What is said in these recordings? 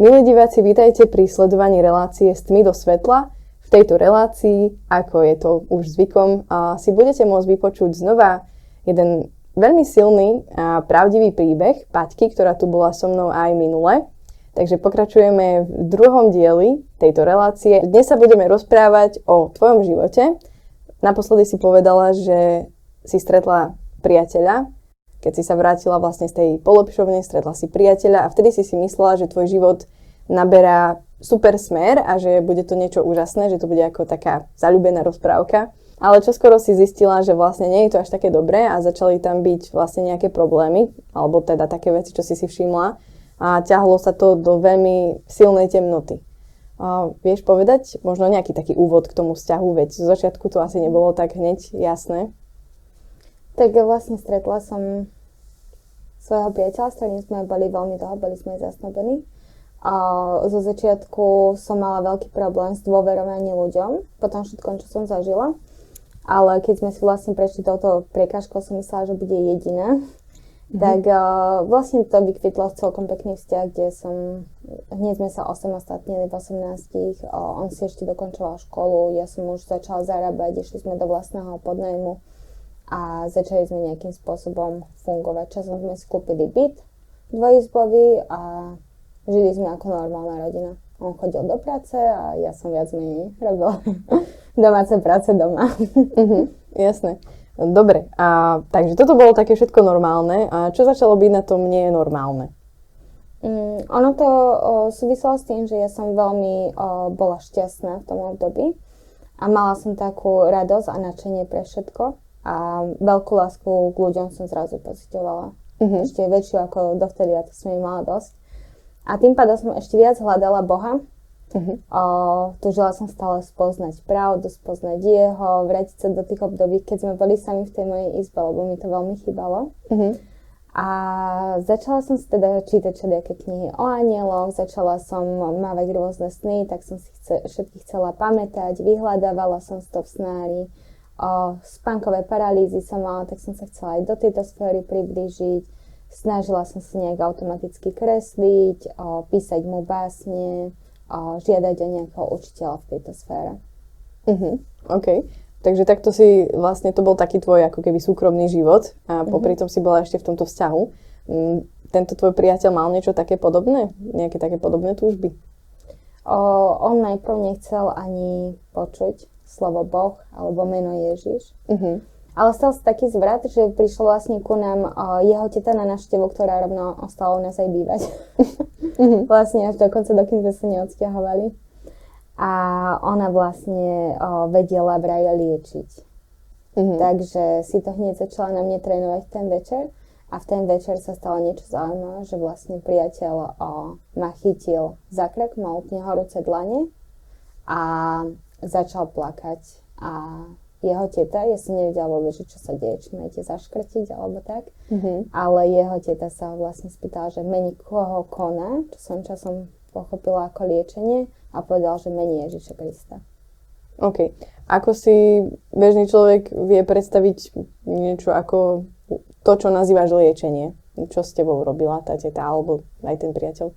Milí diváci, vítajte pri sledovaní relácie s tmy do svetla. V tejto relácii, ako je to už zvykom, si budete môcť vypočuť znova jeden veľmi silný a pravdivý príbeh Paťky, ktorá tu bola so mnou aj minule. Takže pokračujeme v druhom dieli tejto relácie. Dnes sa budeme rozprávať o tvojom živote. Naposledy si povedala, že si stretla priateľa, keď si sa vrátila vlastne z tej polepšovne, stretla si priateľa a vtedy si si myslela, že tvoj život naberá super smer a že bude to niečo úžasné, že to bude ako taká zalúbená rozprávka. Ale čo skoro si zistila, že vlastne nie je to až také dobré a začali tam byť vlastne nejaké problémy, alebo teda také veci, čo si si všimla a ťahlo sa to do veľmi silnej temnoty. A vieš povedať možno nejaký taký úvod k tomu vzťahu, veď z začiatku to asi nebolo tak hneď jasné. Tak vlastne stretla som svojho priateľa, s ktorým sme boli veľmi dlho, boli sme zasnobení. A zo začiatku som mala veľký problém s dôverovaním ľuďom, po tom všetkom, čo som zažila. Ale keď sme si vlastne prešli touto prekažkou, som myslela, že bude jediná. Mm-hmm. Tak uh, vlastne to vykvitlo celkom pekný vzťah, kde som, hneď sme sa osamostatnili v 18. Uh, on si ešte dokončoval školu, ja som už začala zarábať, išli sme do vlastného podnajmu a začali sme nejakým spôsobom fungovať. Časom sme si kúpili byt dvojizbový a žili sme ako normálna rodina. On chodil do práce a ja som viac menej robila domáce práce doma. uh-huh, jasné. Dobre, a takže toto bolo také všetko normálne. A čo začalo byť na tom nie je normálne? Mm, ono to o, súviselo s tým, že ja som veľmi o, bola šťastná v tom období a mala som takú radosť a nadšenie pre všetko a veľkú lásku k ľuďom som zrazu pocitovala. Uh-huh. Ešte väčšiu ako dovtedy, a to som jej mala dosť. A tým pádom som ešte viac hľadala Boha. Uh-huh. O, tužila som stále spoznať pravdu, spoznať Jeho, vrátiť sa do tých období, keď sme boli sami v tej mojej izbe, lebo mi to veľmi chýbalo. Uh-huh. A začala som si teda čítať všelijaké knihy o anieloch, začala som mávať rôzne sny, tak som si chce, všetky chcela pamätať, vyhľadávala som si to v snári o spánkové paralýzy som mala, tak som sa chcela aj do tejto sféry priblížiť. Snažila som sa nejak automaticky kresliť, o, písať mu básne, o, žiadať o nejakého učiteľa v tejto sfére. Uh-huh. OK. Takže takto si, vlastne to bol taký tvoj ako keby súkromný život a uh-huh. popri tom si bola ešte v tomto vzťahu. Mm, tento tvoj priateľ mal niečo také podobné? Nejaké také podobné túžby? O, on najprv nechcel ani počuť slovo Boh alebo meno Ježiš. Uh-huh. Ale stal sa taký zvrat, že prišlo vlastne ku nám uh, jeho teta na návštevu, ktorá rovno ostala u nás aj bývať. uh-huh. vlastne až dokonca, dokým sme sa neodsťahovali. A ona vlastne uh, vedela vraj liečiť. Uh-huh. Takže si to hneď začala na mne trénovať ten večer. A v ten večer sa stalo niečo zaujímavé, že vlastne priateľ o, ma chytil za krk, mal úplne horúce dlane a začal plakať a jeho teta, ja si nevedela vôbec, čo sa deje, či máte zaškrtiť alebo tak, mm-hmm. ale jeho teta sa vlastne spýtala, že mení koho koná, čo som časom pochopila ako liečenie a povedal, že mení Ježiša Krista. OK. Ako si bežný človek vie predstaviť niečo ako to, čo nazývaš liečenie? Čo s tebou robila tá teta alebo aj ten priateľ?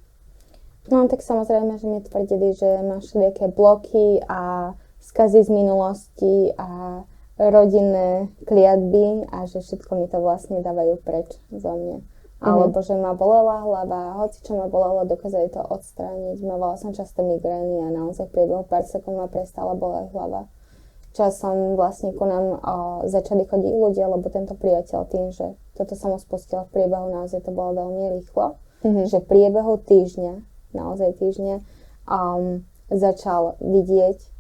No tak samozrejme, že mi tvrdili, že máš všelijaké bloky a skazy z minulosti a rodinné kliatby a že všetko mi to vlastne dávajú preč zo mňa. Mm-hmm. Alebo že ma bolela hlava, hoci čo ma bolelo, dokázali to odstrániť. Mávala som často migrény a naozaj priebehu pár sekúnd ma prestala boleť hlava. Časom vlastne ku nám o, začali chodiť ľudia, lebo tento priateľ tým, že toto sa mu spustilo v priebehu, naozaj to bolo veľmi rýchlo, mm-hmm. že v priebehu týždňa naozaj týždne, um, začal vidieť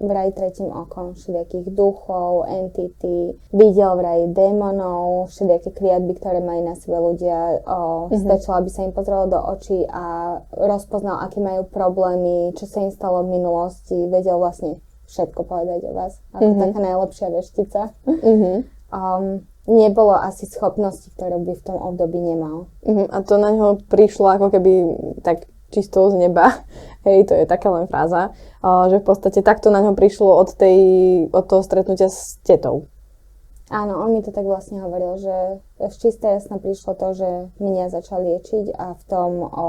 vraj tretím okom všelijakých duchov, entity, videl vraj démonov, všelijaké kliatby, ktoré majú na sebe ľudia, o, mm-hmm. stačilo, aby sa im pozrelo do očí a rozpoznal, aké majú problémy, čo sa im stalo v minulosti, vedel vlastne všetko povedať o vás. Ako mm-hmm. taká najlepšia veštica. Mm-hmm. Um, nebolo asi schopnosti, ktoré by v tom období nemal. Uh-huh. A to na ňo prišlo ako keby tak čisto z neba. Hej, to je taká len fráza, že v podstate takto na ňo prišlo od, tej, od toho stretnutia s tetou. Áno, on mi to tak vlastne hovoril, že v čisté jasno prišlo to, že mňa začal liečiť a v tom o,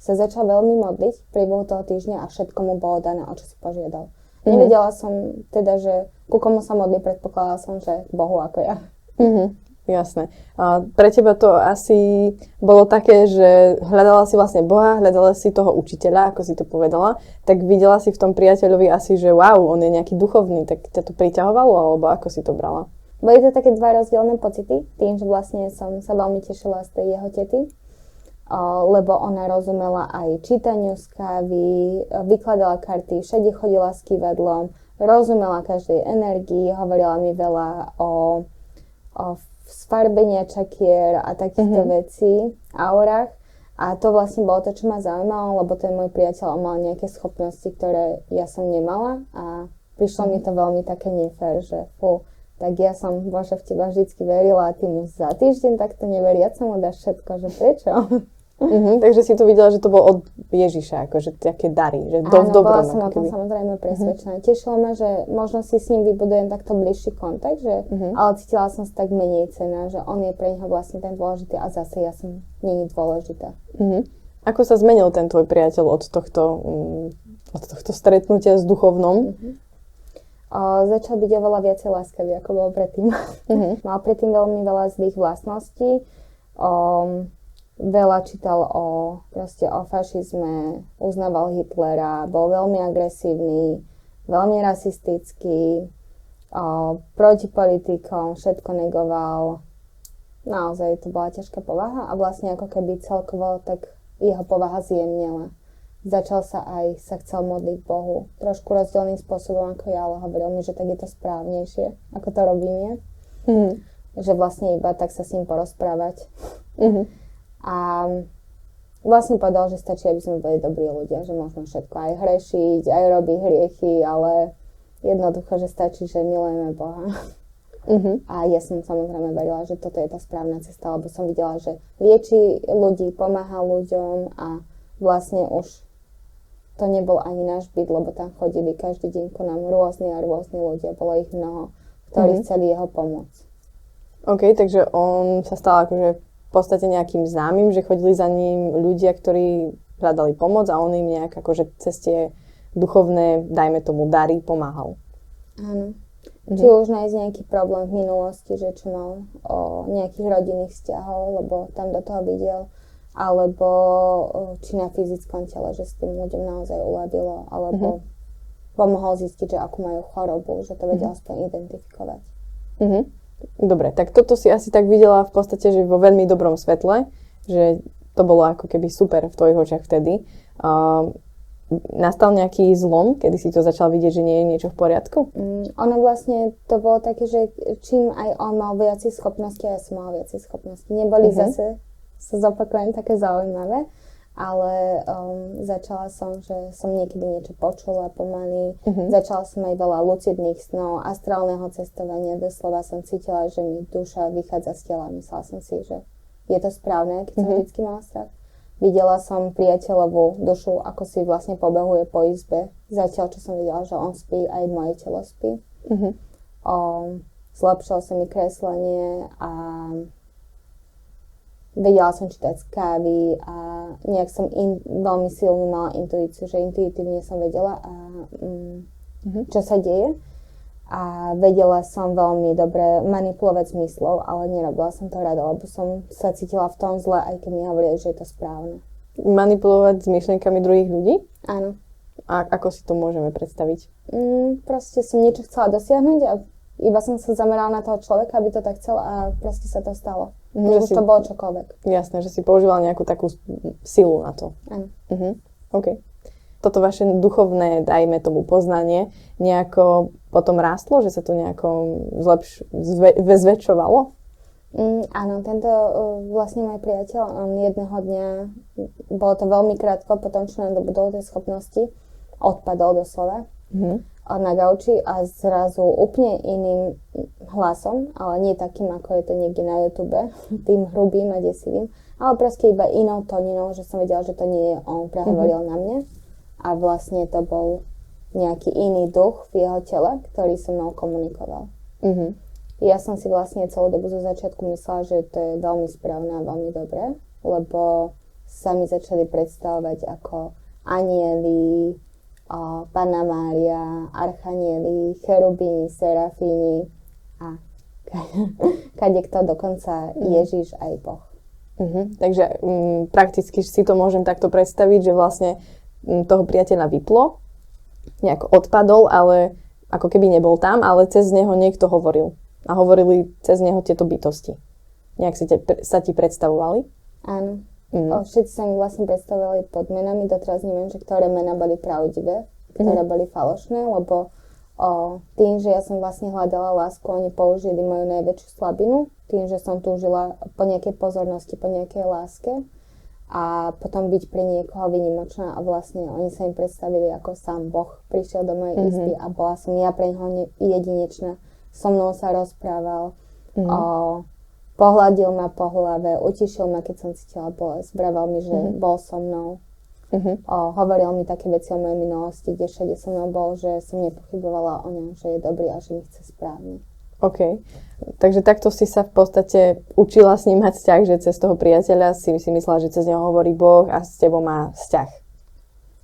sa začal veľmi modliť v priebehu toho týždňa a všetko mu bolo dané, o čo si požiadal. Mm-hmm. Nevedela som teda, že ku komu sa modlí, predpokladala som, že Bohu ako ja. Mm-hmm. Jasné. A pre teba to asi bolo také, že hľadala si vlastne Boha, hľadala si toho učiteľa, ako si to povedala, tak videla si v tom priateľovi asi, že wow, on je nejaký duchovný, tak ťa to priťahovalo, alebo ako si to brala? Boli to také dva rozdielne pocity, tým, že vlastne som sa veľmi tešila z tej jeho tety, lebo ona rozumela aj čítaniu z kávy, vykladala karty, všade chodila s kývadlom, rozumela každej energii, hovorila mi veľa o, o čakier a takýchto mm-hmm. vecí, aurách. A to vlastne bolo to, čo ma zaujímalo, lebo ten môj priateľ mal nejaké schopnosti, ktoré ja som nemala a prišlo mi to veľmi také nefér, že fú, tak ja som Bože v teba vždy verila a ty mi za týždeň takto neveriac som mu dáš všetko, že prečo? Mm-hmm, takže si to videla, že to bolo od Ježiša, akože také dary, že do, Áno, dobrom. bola som o tom samozrejme presvedčená. Mm-hmm. Tešilo ma, že možno si s ním vybudujem takto bližší kontakt, že, mm-hmm. ale cítila som sa tak menej cena, že on je pre neho vlastne ten dôležitý a zase ja som není dôležitá. Mm-hmm. Ako sa zmenil ten tvoj priateľ od tohto, um, od tohto stretnutia s duchovnom? Mm-hmm. O, začal byť oveľa viacej láskavý, ako bol predtým. Mm-hmm. Mal predtým veľmi veľa zlých vlastností. O, veľa čítal o, proste o fašizme, uznával Hitlera, bol veľmi agresívny, veľmi rasistický, o, proti politikom, všetko negoval. Naozaj to bola ťažká povaha a vlastne ako keby celkovo tak jeho povaha zjemnela. Začal sa aj, sa chcel modliť Bohu. Trošku rozdielným spôsobom ako ja, ale hovoril mi, že tak je to správnejšie, ako to robím ja. Mm. Že vlastne iba tak sa s ním porozprávať. Mm-hmm a vlastne povedal, že stačí, aby sme boli dobrí ľudia, že môžeme všetko aj hrešiť, aj robiť hriechy, ale jednoducho, že stačí, že milujeme Boha. Uh-huh. A ja som samozrejme verila, že toto je tá správna cesta, lebo som videla, že lieči ľudí, pomáha ľuďom a vlastne už to nebol ani náš byt, lebo tam chodili každý deň ku nám rôzni a rôzni ľudia, bolo ich mnoho, ktorí uh-huh. chceli jeho pomôcť. OK, takže on sa stal akože podstate nejakým známym, že chodili za ním ľudia, ktorí hľadali pomoc a on im nejak akože cez tie duchovné, dajme tomu, dary pomáhal. Áno. Mhm. Či už nájsť nejaký problém v minulosti, že čo mal o nejakých rodinných vzťahov, lebo tam do toho videl, alebo či na fyzickom tele, že s tým ľuďom naozaj uľavilo, alebo mm-hmm. pomohol zistiť, že akú majú chorobu, že to vedel mm-hmm. aspoň identifikovať. Mm-hmm. Dobre, tak toto si asi tak videla v podstate, že vo veľmi dobrom svetle, že to bolo ako keby super v tvojich očiach vtedy. Uh, nastal nejaký zlom, kedy si to začal vidieť, že nie je niečo v poriadku? Mm, ono vlastne to bolo také, že čím aj on mal viacej schopnosti, ja som mal viacej schopnosti. Neboli uh-huh. zase, sa zopakujem, také zaujímavé ale um, začala som, že som niekedy niečo počula pomaly, uh-huh. začala som aj veľa lucidných snov, astrálneho cestovania, doslova som cítila, že mi duša vychádza z tela, myslela som si, že je to správne, keď som uh-huh. vždy mala strach. Videla som priateľovú dušu, ako si vlastne pobehuje po izbe, zatiaľ čo som videla, že on spí, aj moje telo spí. Uh-huh. Um, zlepšilo sa mi kreslenie a vedela som čítať z kávy a nejak som in, veľmi silnú mala intuíciu, že intuitívne som vedela, a, mm, čo sa deje. A vedela som veľmi dobre manipulovať zmyslov, ale nerobila som to rada, lebo som sa cítila v tom zle, aj keď mi hovorili, že je to správne. Manipulovať s myšlienkami druhých ľudí? Áno. A ako si to môžeme predstaviť? Mm, proste som niečo chcela dosiahnuť a iba som sa zamerala na toho človeka, aby to tak chcel a proste sa to stalo. Mm, že si, to bolo čokoľvek. Jasné, že si používal nejakú takú silu na to. Áno. Uh-huh. OK. Toto vaše duchovné, dajme tomu poznanie, nejako potom rástlo, že sa to nejako zlepš- zve- zväčšovalo? Mm, áno, tento vlastne môj priateľ, on jedného dňa, bolo to veľmi krátko, potom čo nám dobudol tie schopnosti, odpadol doslova. Mm-hmm na gauči a zrazu úplne iným hlasom, ale nie takým, ako je to niekde na YouTube, tým hrubým a desivým, ale proste iba inou tóninou, že som vedela, že to nie je on, prehovoril mm-hmm. na mne a vlastne to bol nejaký iný duch v jeho tele, ktorý so mnou komunikoval. Mm-hmm. Ja som si vlastne celú dobu zo začiatku myslela, že to je veľmi správne a veľmi dobré, lebo sa mi začali predstavovať ako anieli, o, Pana Mária, archanieli, cherubíni, serafíni a kade kto, dokonca mm. Ježiš aj Boh. Uh-huh. Takže um, prakticky si to môžem takto predstaviť, že vlastne um, toho priateľa vyplo, nejako odpadol, ale ako keby nebol tam, ale cez neho niekto hovoril. A hovorili cez neho tieto bytosti. Nejak si te, sa ti predstavovali? Áno. Mm. Všetci sa mi vlastne predstavovali pod menami, doteraz neviem, že ktoré mená boli pravdivé, ktoré mm. boli falošné, lebo o, tým, že ja som vlastne hľadala lásku, oni použili moju najväčšiu slabinu, tým, že som túžila po nejakej pozornosti, po nejakej láske a potom byť pre niekoho vynimočná a vlastne oni sa im predstavili ako sám Boh prišiel do mojej mm-hmm. izby a bola som ja pre neho jedinečná. So mnou sa rozprával, mm-hmm. o, pohľadil ma po hlave, utišil ma, keď som cítila bolesť, vravel mi, že mm-hmm. bol so mnou. Mm-hmm. O, hovoril mi také veci o mojej minulosti, kde všade so mnou bol, že som nepochybovala o ňom, že je dobrý a že mi chce správne. OK. Takže takto si sa v podstate učila s ním mať vzťah, že cez toho priateľa si si myslela, že cez neho hovorí Boh a s tebou má vzťah.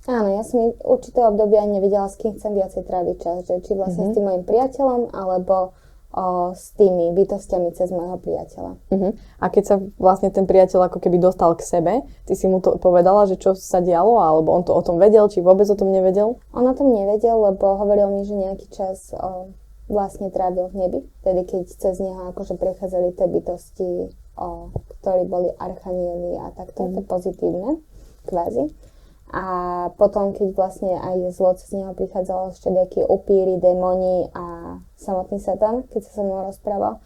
Áno, ja som určité obdobie ani nevedela, s kým chcem viacej tráviť čas, že či vlastne mm-hmm. s tým mojim priateľom, alebo o, s tými bytostiami cez môjho priateľa. Uh-huh. A keď sa vlastne ten priateľ ako keby dostal k sebe, ty si mu to povedala, že čo sa dialo, alebo on to o tom vedel, či vôbec o tom nevedel? On o tom nevedel, lebo hovoril mi, že nejaký čas o, vlastne trávil v nebi, tedy keď cez neho akože prechádzali tie bytosti, o, ktorí boli archanieli a takto, uh-huh. to je pozitívne, kvázi. A potom, keď vlastne aj zlo cez neho prichádzalo všelijakí upíry, démoni a samotný Satan, keď sa so mnou rozprával,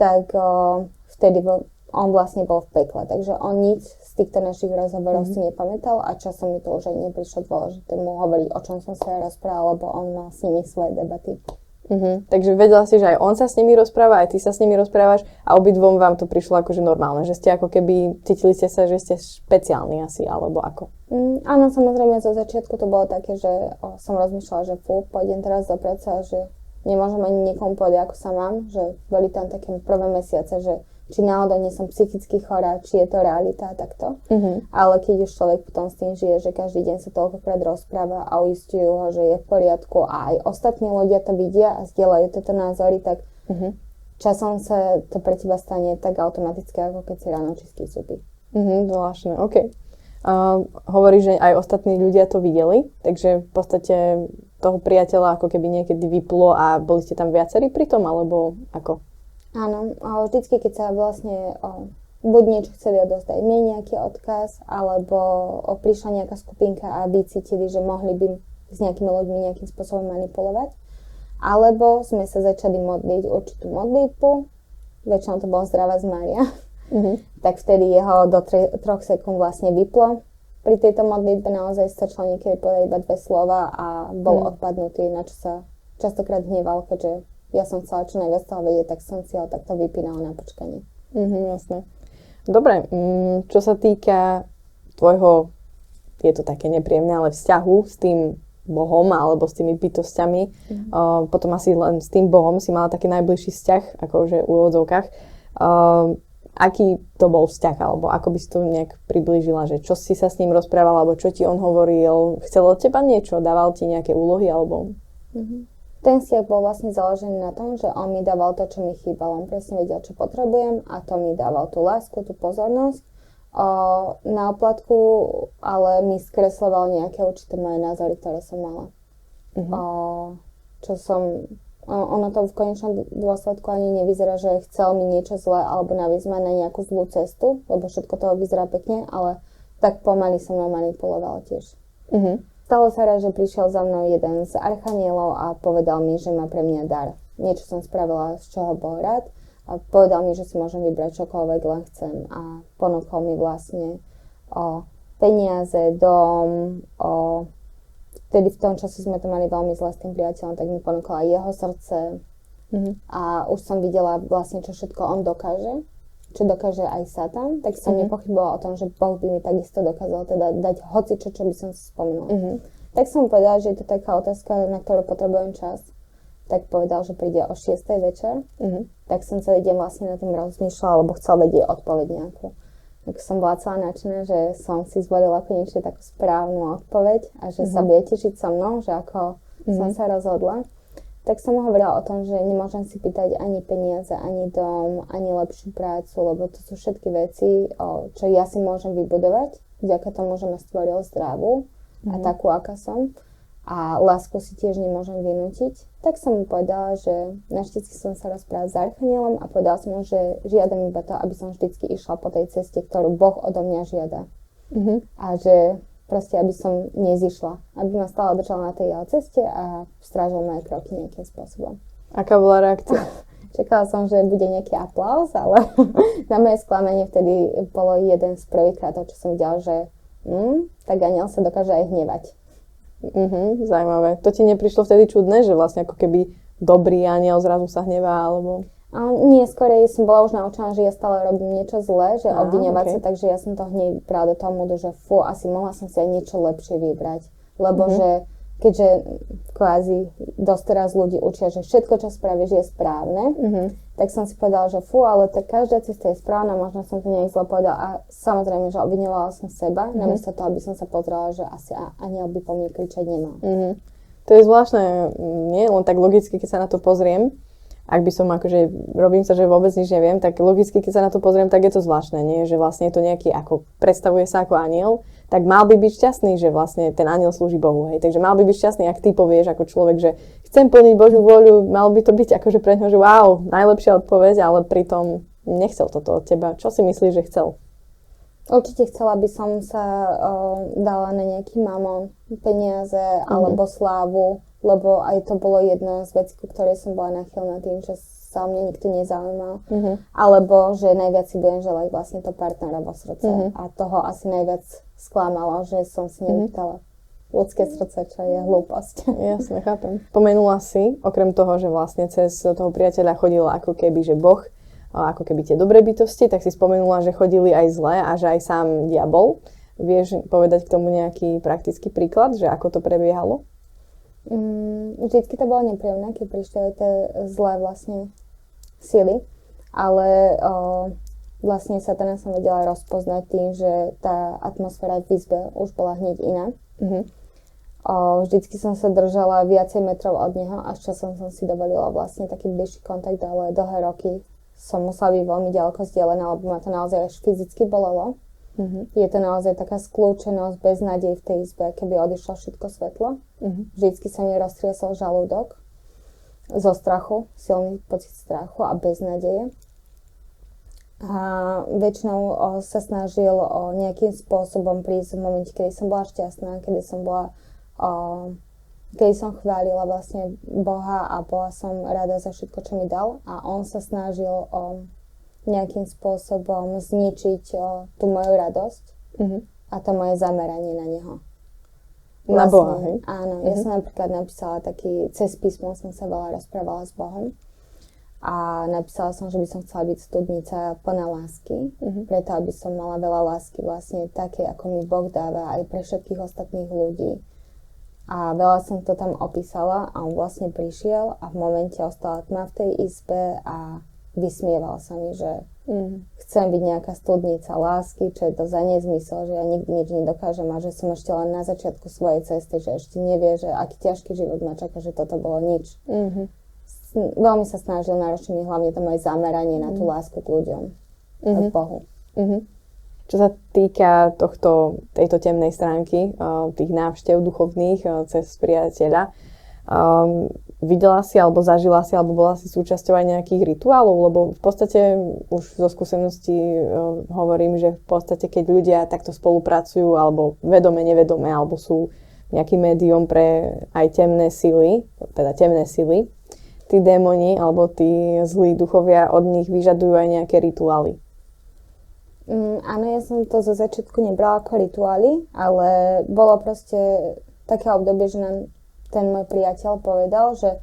tak o, vtedy bol, on vlastne bol v pekle. Takže on nič z týchto našich rozhovorov mm-hmm. si nepamätal a časom mi to už aj neprišlo dôležité mu hovoriť, o čom som sa rozprával, lebo on mal s nimi svoje debaty. Mm-hmm. Takže vedela si, že aj on sa s nimi rozpráva, aj ty sa s nimi rozprávaš a obidvom vám to prišlo akože normálne, že ste ako keby, cítili ste sa, že ste špeciálni asi, alebo ako? Mm, áno, samozrejme, zo začiatku to bolo také, že o, som rozmýšľala, že fú, pôjdem teraz do práce a že nemôžem ani niekomu povedať, ako sa mám, že boli tam také prvé mesiace, že či náhodou nie som psychicky chorá, či je to realita a takto. Mm-hmm. Ale keď už človek potom s tým žije, že každý deň sa toľkokrát rozpráva a uistujú ho, že je v poriadku a aj ostatní ľudia to vidia a zdieľajú tieto názory, tak mm-hmm. časom sa to pre teba stane tak automaticky, ako keď si ráno čistí zuby. Mhm, zvláštne, OK. Uh, hovorí, že aj ostatní ľudia to videli, takže v podstate toho priateľa ako keby niekedy vyplo a boli ste tam viacerí pri tom, alebo ako? Áno, a vždycky, keď sa vlastne o, buď niečo chceli odozdať, mne nejaký odkaz, alebo o, prišla nejaká skupinka a vycítili, že mohli by s nejakými ľuďmi nejakým spôsobom manipulovať. Alebo sme sa začali modliť určitú modlitbu, väčšinou to bolo zdravá z Mária, mm-hmm. tak vtedy jeho do tre- troch sekúnd vlastne vyplo. Pri tejto modlitbe naozaj stačilo niekedy povedať iba dve slova a bol mm. odpadnutý, na čo sa častokrát hneval, keďže ja som chcela čo najviac toho vedieť, tak som si ho takto vypínala na počkanie. Mhm, jasne. Dobre, mm, čo sa týka tvojho, je to také nepríjemné, ale vzťahu s tým Bohom alebo s tými bytostiami, mm-hmm. uh, potom asi len s tým Bohom si mala taký najbližší vzťah, akože v úvodzovkách. Uh, aký to bol vzťah, alebo ako by si to nejak priblížila, že čo si sa s ním rozprával, alebo čo ti on hovoril, chcel od teba niečo, dával ti nejaké úlohy, alebo... Mm-hmm ten vzťah bol vlastne založený na tom, že on mi dával to, čo mi chýbalo. On presne vedel, čo potrebujem a to mi dával tú lásku, tú pozornosť. O, na oplatku ale mi skresloval nejaké určité moje názory, ktoré som mala. Uh-huh. O, čo som... Ono to v konečnom dôsledku ani nevyzerá, že chcel mi niečo zlé alebo naviesť ma na nejakú zlú cestu, lebo všetko toho vyzerá pekne, ale tak pomaly som mnou manipuloval tiež. Uh-huh. Stalo sa raz, že prišiel za mnou jeden z archanielov a povedal mi, že má pre mňa dar. Niečo som spravila, z čoho bol rád a povedal mi, že si môžem vybrať čokoľvek len chcem a ponúkol mi vlastne o peniaze, dom, o vtedy v tom čase sme to mali veľmi zle s tým priateľom, tak mi ponúkol aj jeho srdce mm-hmm. a už som videla vlastne, čo všetko on dokáže čo dokáže aj Satan, tak som mm-hmm. nepochybovala o tom, že Boh by mi takisto dokázal teda dať hoci čo, čo by som si spomenula. Mm-hmm. Tak som povedala, že je to taká otázka, na ktorú potrebujem čas. Tak povedal, že príde o 6. večer. Mm-hmm. Tak som celý deň vlastne na tým rozmýšľala, lebo chcel vedieť odpoveď nejakú. ako som bola celá nadšená, že som si zvolila konečne takú správnu odpoveď a že mm-hmm. sa bude tešiť so mnou, že ako mm-hmm. som sa rozhodla tak som hovorila o tom, že nemôžem si pýtať ani peniaze, ani dom, ani lepšiu prácu, lebo to sú všetky veci, čo ja si môžem vybudovať. Vďaka tomu, že ma stvoril zdravú mm. a mhm. takú, aká som. A lásku si tiež nemôžem vynútiť. Tak som mu povedala, že našťastie som sa rozprával s Archanielom a povedala som mu, že žiadam iba to, aby som vždycky išla po tej ceste, ktorú Boh odo mňa žiada. Mm-hmm. A že proste, aby som nezišla. Aby ma stále držala na tej jeho ceste a strážil moje kroky nejakým spôsobom. Aká bola reakcia? Čakala som, že bude nejaký aplauz, ale na moje sklamenie vtedy bolo jeden z prvých krátov, čo som videla, že mm, tak aniel sa dokáže aj hnevať. Mhm, zaujímavé. To ti neprišlo vtedy čudné, že vlastne ako keby dobrý aniel zrazu sa hnevá, alebo... A nie, skorej som bola už naučená, že ja stále robím niečo zlé, že obviňovať okay. sa, takže ja som to hneď práve do toho modu, že fú, asi mohla som si aj niečo lepšie vybrať. Lebo mm-hmm. že keďže kvázi dosť teraz ľudí učia, že všetko, čo spravíš, je správne, mm-hmm. tak som si povedala, že fú, ale tak každá cesta je správna, možno som to nejak zle povedala a samozrejme, že obvinovala som seba, mm-hmm. namiesto toho, aby som sa pozrela, že asi ani by po mne kričať nemal. Mm-hmm. To je zvláštne, nie len tak logicky, keď sa na to pozriem, ak by som akože, robím sa, že vôbec nič neviem, tak logicky, keď sa na to pozriem, tak je to zvláštne, nie? Že vlastne je to nejaký, ako predstavuje sa ako aniel, tak mal by byť šťastný, že vlastne ten aniel slúži Bohu, hej. Takže mal by byť šťastný, ak ty povieš ako človek, že chcem plniť Božiu voľu, mal by to byť akože pre ňo, že wow, najlepšia odpoveď, ale pritom nechcel toto od teba. Čo si myslíš, že chcel? Určite chcela by som sa uh, dala na nejaký mamon, peniaze mm-hmm. alebo slávu, lebo aj to bolo jedna z vecí, ku ktorej som bola nachylná tým, že sa o mňa nikto nezaujímal. Mm-hmm. Alebo, že najviac si budem želať vlastne to partnera vo srdce. Mm-hmm. A toho asi najviac sklamalo, že som si nevyptala mm-hmm. ľudské srdce, čo je hlúposť. Jasne, chápem. Pomenula si, okrem toho, že vlastne cez toho priateľa chodila ako keby, že Boh, ako keby tie dobré bytosti, tak si spomenula, že chodili aj zlé a že aj sám diabol. Vieš povedať k tomu nejaký praktický príklad, že ako to prebiehalo? Mm, vždycky to bolo nepríjemné, keď prišli tie zlé vlastne sily, ale o, vlastne sa teda som vedela rozpoznať tým, že tá atmosféra v izbe už bola hneď iná. Mm-hmm. O, vždycky som sa držala viacej metrov od neho, až časom som si dovolila vlastne taký bližší kontakt, ale dlhé roky som musela byť veľmi ďaleko zdieľaná, lebo ma to naozaj až fyzicky bolelo. Mm-hmm. Je to naozaj taká skľúčenosť, bez nádej v tej izbe, keby odišlo všetko svetlo. Mm-hmm. Vždycky sa mi roztriesol žalúdok zo strachu, silný pocit strachu a beznadeje. A väčšinou o, sa snažil o nejakým spôsobom prísť v momente, kedy som bola šťastná, kedy som bola o, kedy som chválila vlastne Boha a bola som rada za všetko, čo mi dal a on sa snažil o nejakým spôsobom zničiť o, tú moju radosť mm-hmm. a to moje zameranie na neho. Vlastne, na Boha, hej? Áno, mm-hmm. ja mhm. som napríklad napísala taký, cez písmo som sa veľa rozprávala s Bohom a napísala som, že by som chcela byť studnica plná lásky, mm-hmm. preto aby som mala veľa lásky vlastne také, ako mi Boh dáva aj pre všetkých ostatných ľudí. A veľa som to tam opísala a on vlastne prišiel a v momente ostala tma v tej izbe a vysmieval sa mi, že mm. chcem byť nejaká studnica lásky, čo je to za nezmysel, že ja nikdy nič nedokážem a že som ešte len na začiatku svojej cesty, že ešte nevie, že aký ťažký život ma čaká, že toto bolo nič. Mm-hmm. Veľmi sa snažil náročiť mi hlavne to moje zameranie mm. na tú mhm. lásku k ľuďom mm-hmm. Bohu. Mm-hmm. Čo sa týka tohto, tejto temnej stránky, uh, tých návštev duchovných uh, cez priateľa, um, videla si alebo zažila si alebo bola si súčasťou aj nejakých rituálov, lebo v podstate už zo skúsenosti uh, hovorím, že v podstate keď ľudia takto spolupracujú alebo vedome, nevedome alebo sú nejakým médium pre aj temné sily, teda temné sily, tí démoni alebo tí zlí duchovia od nich vyžadujú aj nejaké rituály. Mm, áno, ja som to zo začiatku nebrala ako rituály, ale bolo proste také obdobie, že nám ten môj priateľ povedal, že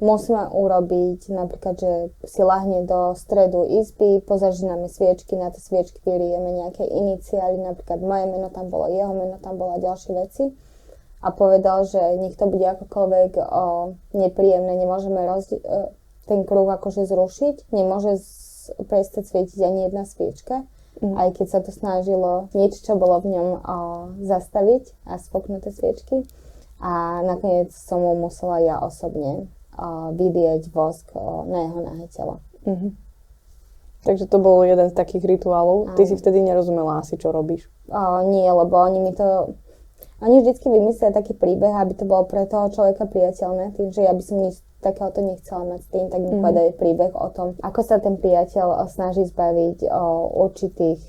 musíme urobiť napríklad, že si lahne do stredu izby, pozažíname sviečky, na tie sviečky vyrieme nejaké iniciály, napríklad moje meno tam bolo, jeho meno tam bolo a ďalšie veci. A povedal, že nech to bude akokoľvek o, nepríjemné, nemôžeme rozdi- e, ten kruh akože zrušiť, nemôže z- prestať svietiť ani jedna sviečka, mm. aj keď sa to snažilo niečo, čo bolo v ňom o, zastaviť a spoknuté sviečky. A nakoniec som mu musela ja osobne vydieť vosk na jeho nahé telo. Mm-hmm. Takže to bol jeden z takých rituálov. Aj. Ty si vtedy nerozumela asi, čo robíš. O, nie, lebo oni mi to... Oni vždycky vymyslia taký príbeh, aby to bolo pre toho človeka priateľné, tým, že ja by som nič takéhoto nechcela mať s tým, tak mi mm-hmm. povedali príbeh o tom, ako sa ten priateľ snaží zbaviť o určitých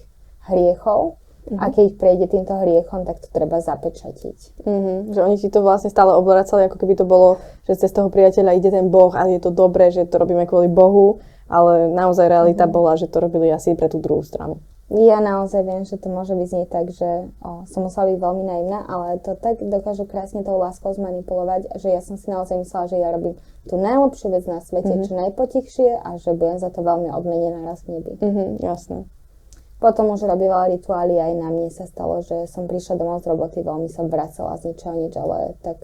hriechov mm-hmm. a keď prejde týmto hriechom, tak to treba zapečatiť. Mm-hmm. Že oni ti to vlastne stále obracali, ako keby to bolo, že cez toho priateľa ide ten Boh a je to dobré, že to robíme kvôli Bohu, ale naozaj realita mm-hmm. bola, že to robili asi pre tú druhú stranu. Ja naozaj viem, že to môže vyznieť tak, že o, som musela byť veľmi naivná, ale to tak dokážu krásne tou láskou zmanipulovať, že ja som si naozaj myslela, že ja robím tú najlepšiu vec na svete, mm-hmm. čo najpotichšie a že budem za to veľmi odmenená raz v nebi. Mm-hmm, jasné. Potom už robila rituály aj na mne sa stalo, že som prišla domov z roboty, veľmi som vracala z ničoho nič, ale tak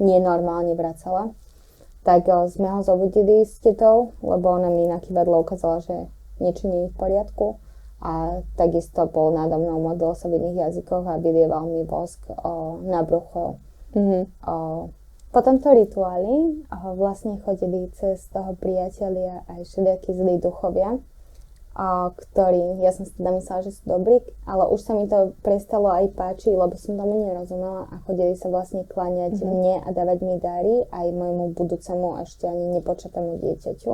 nenormálne vracala. Tak o, sme ho zobudili s tetou, lebo ona mi na kývadlo ukázala, že niečo nie je v poriadku a takisto bol nado mnou modlil sa v iných jazykoch a vylieval mi vosk o, na brucho. Mm-hmm. O, po tomto rituáli o, vlastne chodili cez toho priatelia aj všelijakí zlí duchovia, ktorí, ja som si teda myslela, že sú dobrí, ale už sa mi to prestalo aj páčiť, lebo som tomu nerozumela a chodili sa vlastne kláňať mm-hmm. mne a dávať mi dary aj môjmu budúcemu ešte ani nepočatému dieťaťu.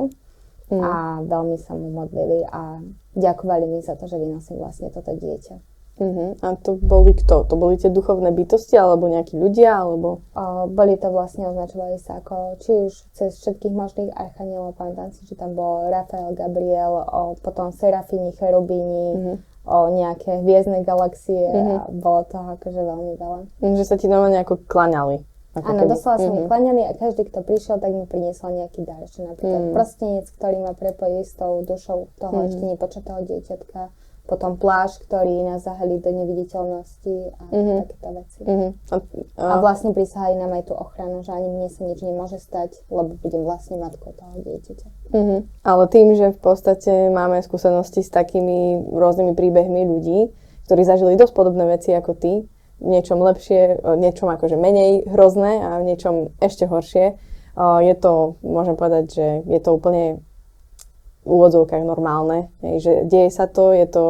Mm. A veľmi sa mu modlili a ďakovali mi za to, že vynosím vlastne toto dieťa. Uh-huh. A to boli kto? To boli tie duchovné bytosti alebo nejakí ľudia? Alebo... O, boli to vlastne, označovali sa ako či už cez všetkých možných archanielov, pamätám si, že tam bol Rafael, Gabriel, o, potom Serafini, Cherubini, uh-huh. o nejaké hviezdne galaxie uh-huh. a bolo toho akože veľmi veľa. Že sa ti normálne ako klaňali. Áno, keby... doslova sa mm-hmm. mi mhm. klaňali a každý, kto prišiel, tak mi priniesol nejaký dar. Čo napríklad mm. prstenec, ktorý ma prepojí s tou dušou toho mm. ešte nepočatého dieťatka. Potom pláž, ktorý nás zahalí do neviditeľnosti a mm-hmm. takéto veci. Mm-hmm. A, a... a vlastne prisahali nám aj tú ochranu, že ani mne sa nič nemôže stať, lebo budem vlastne matkou toho dieťaťa. Mm-hmm. Ale tým, že v podstate máme skúsenosti s takými rôznymi príbehmi ľudí, ktorí zažili dosť podobné veci ako ty, niečom lepšie, niečom akože menej hrozné a v niečom ešte horšie. Je to, môžem povedať, že je to úplne v úvodzovkách normálne, že deje sa to, je to,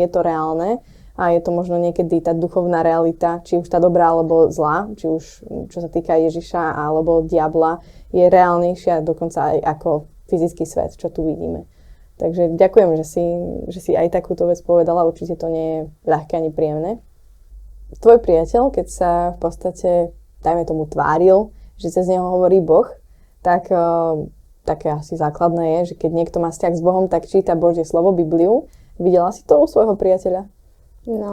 je to reálne a je to možno niekedy tá duchovná realita, či už tá dobrá alebo zlá, či už čo sa týka Ježiša alebo diabla, je reálnejšia dokonca aj ako fyzický svet, čo tu vidíme. Takže ďakujem, že si, že si aj takúto vec povedala, určite to nie je ľahké ani príjemné. Tvoj priateľ, keď sa v podstate, dajme tomu, tváril, že cez neho hovorí Boh, tak uh, také asi základné je, že keď niekto má vzťah s Bohom, tak číta Božie slovo, Bibliu. Videla si to u svojho priateľa? No,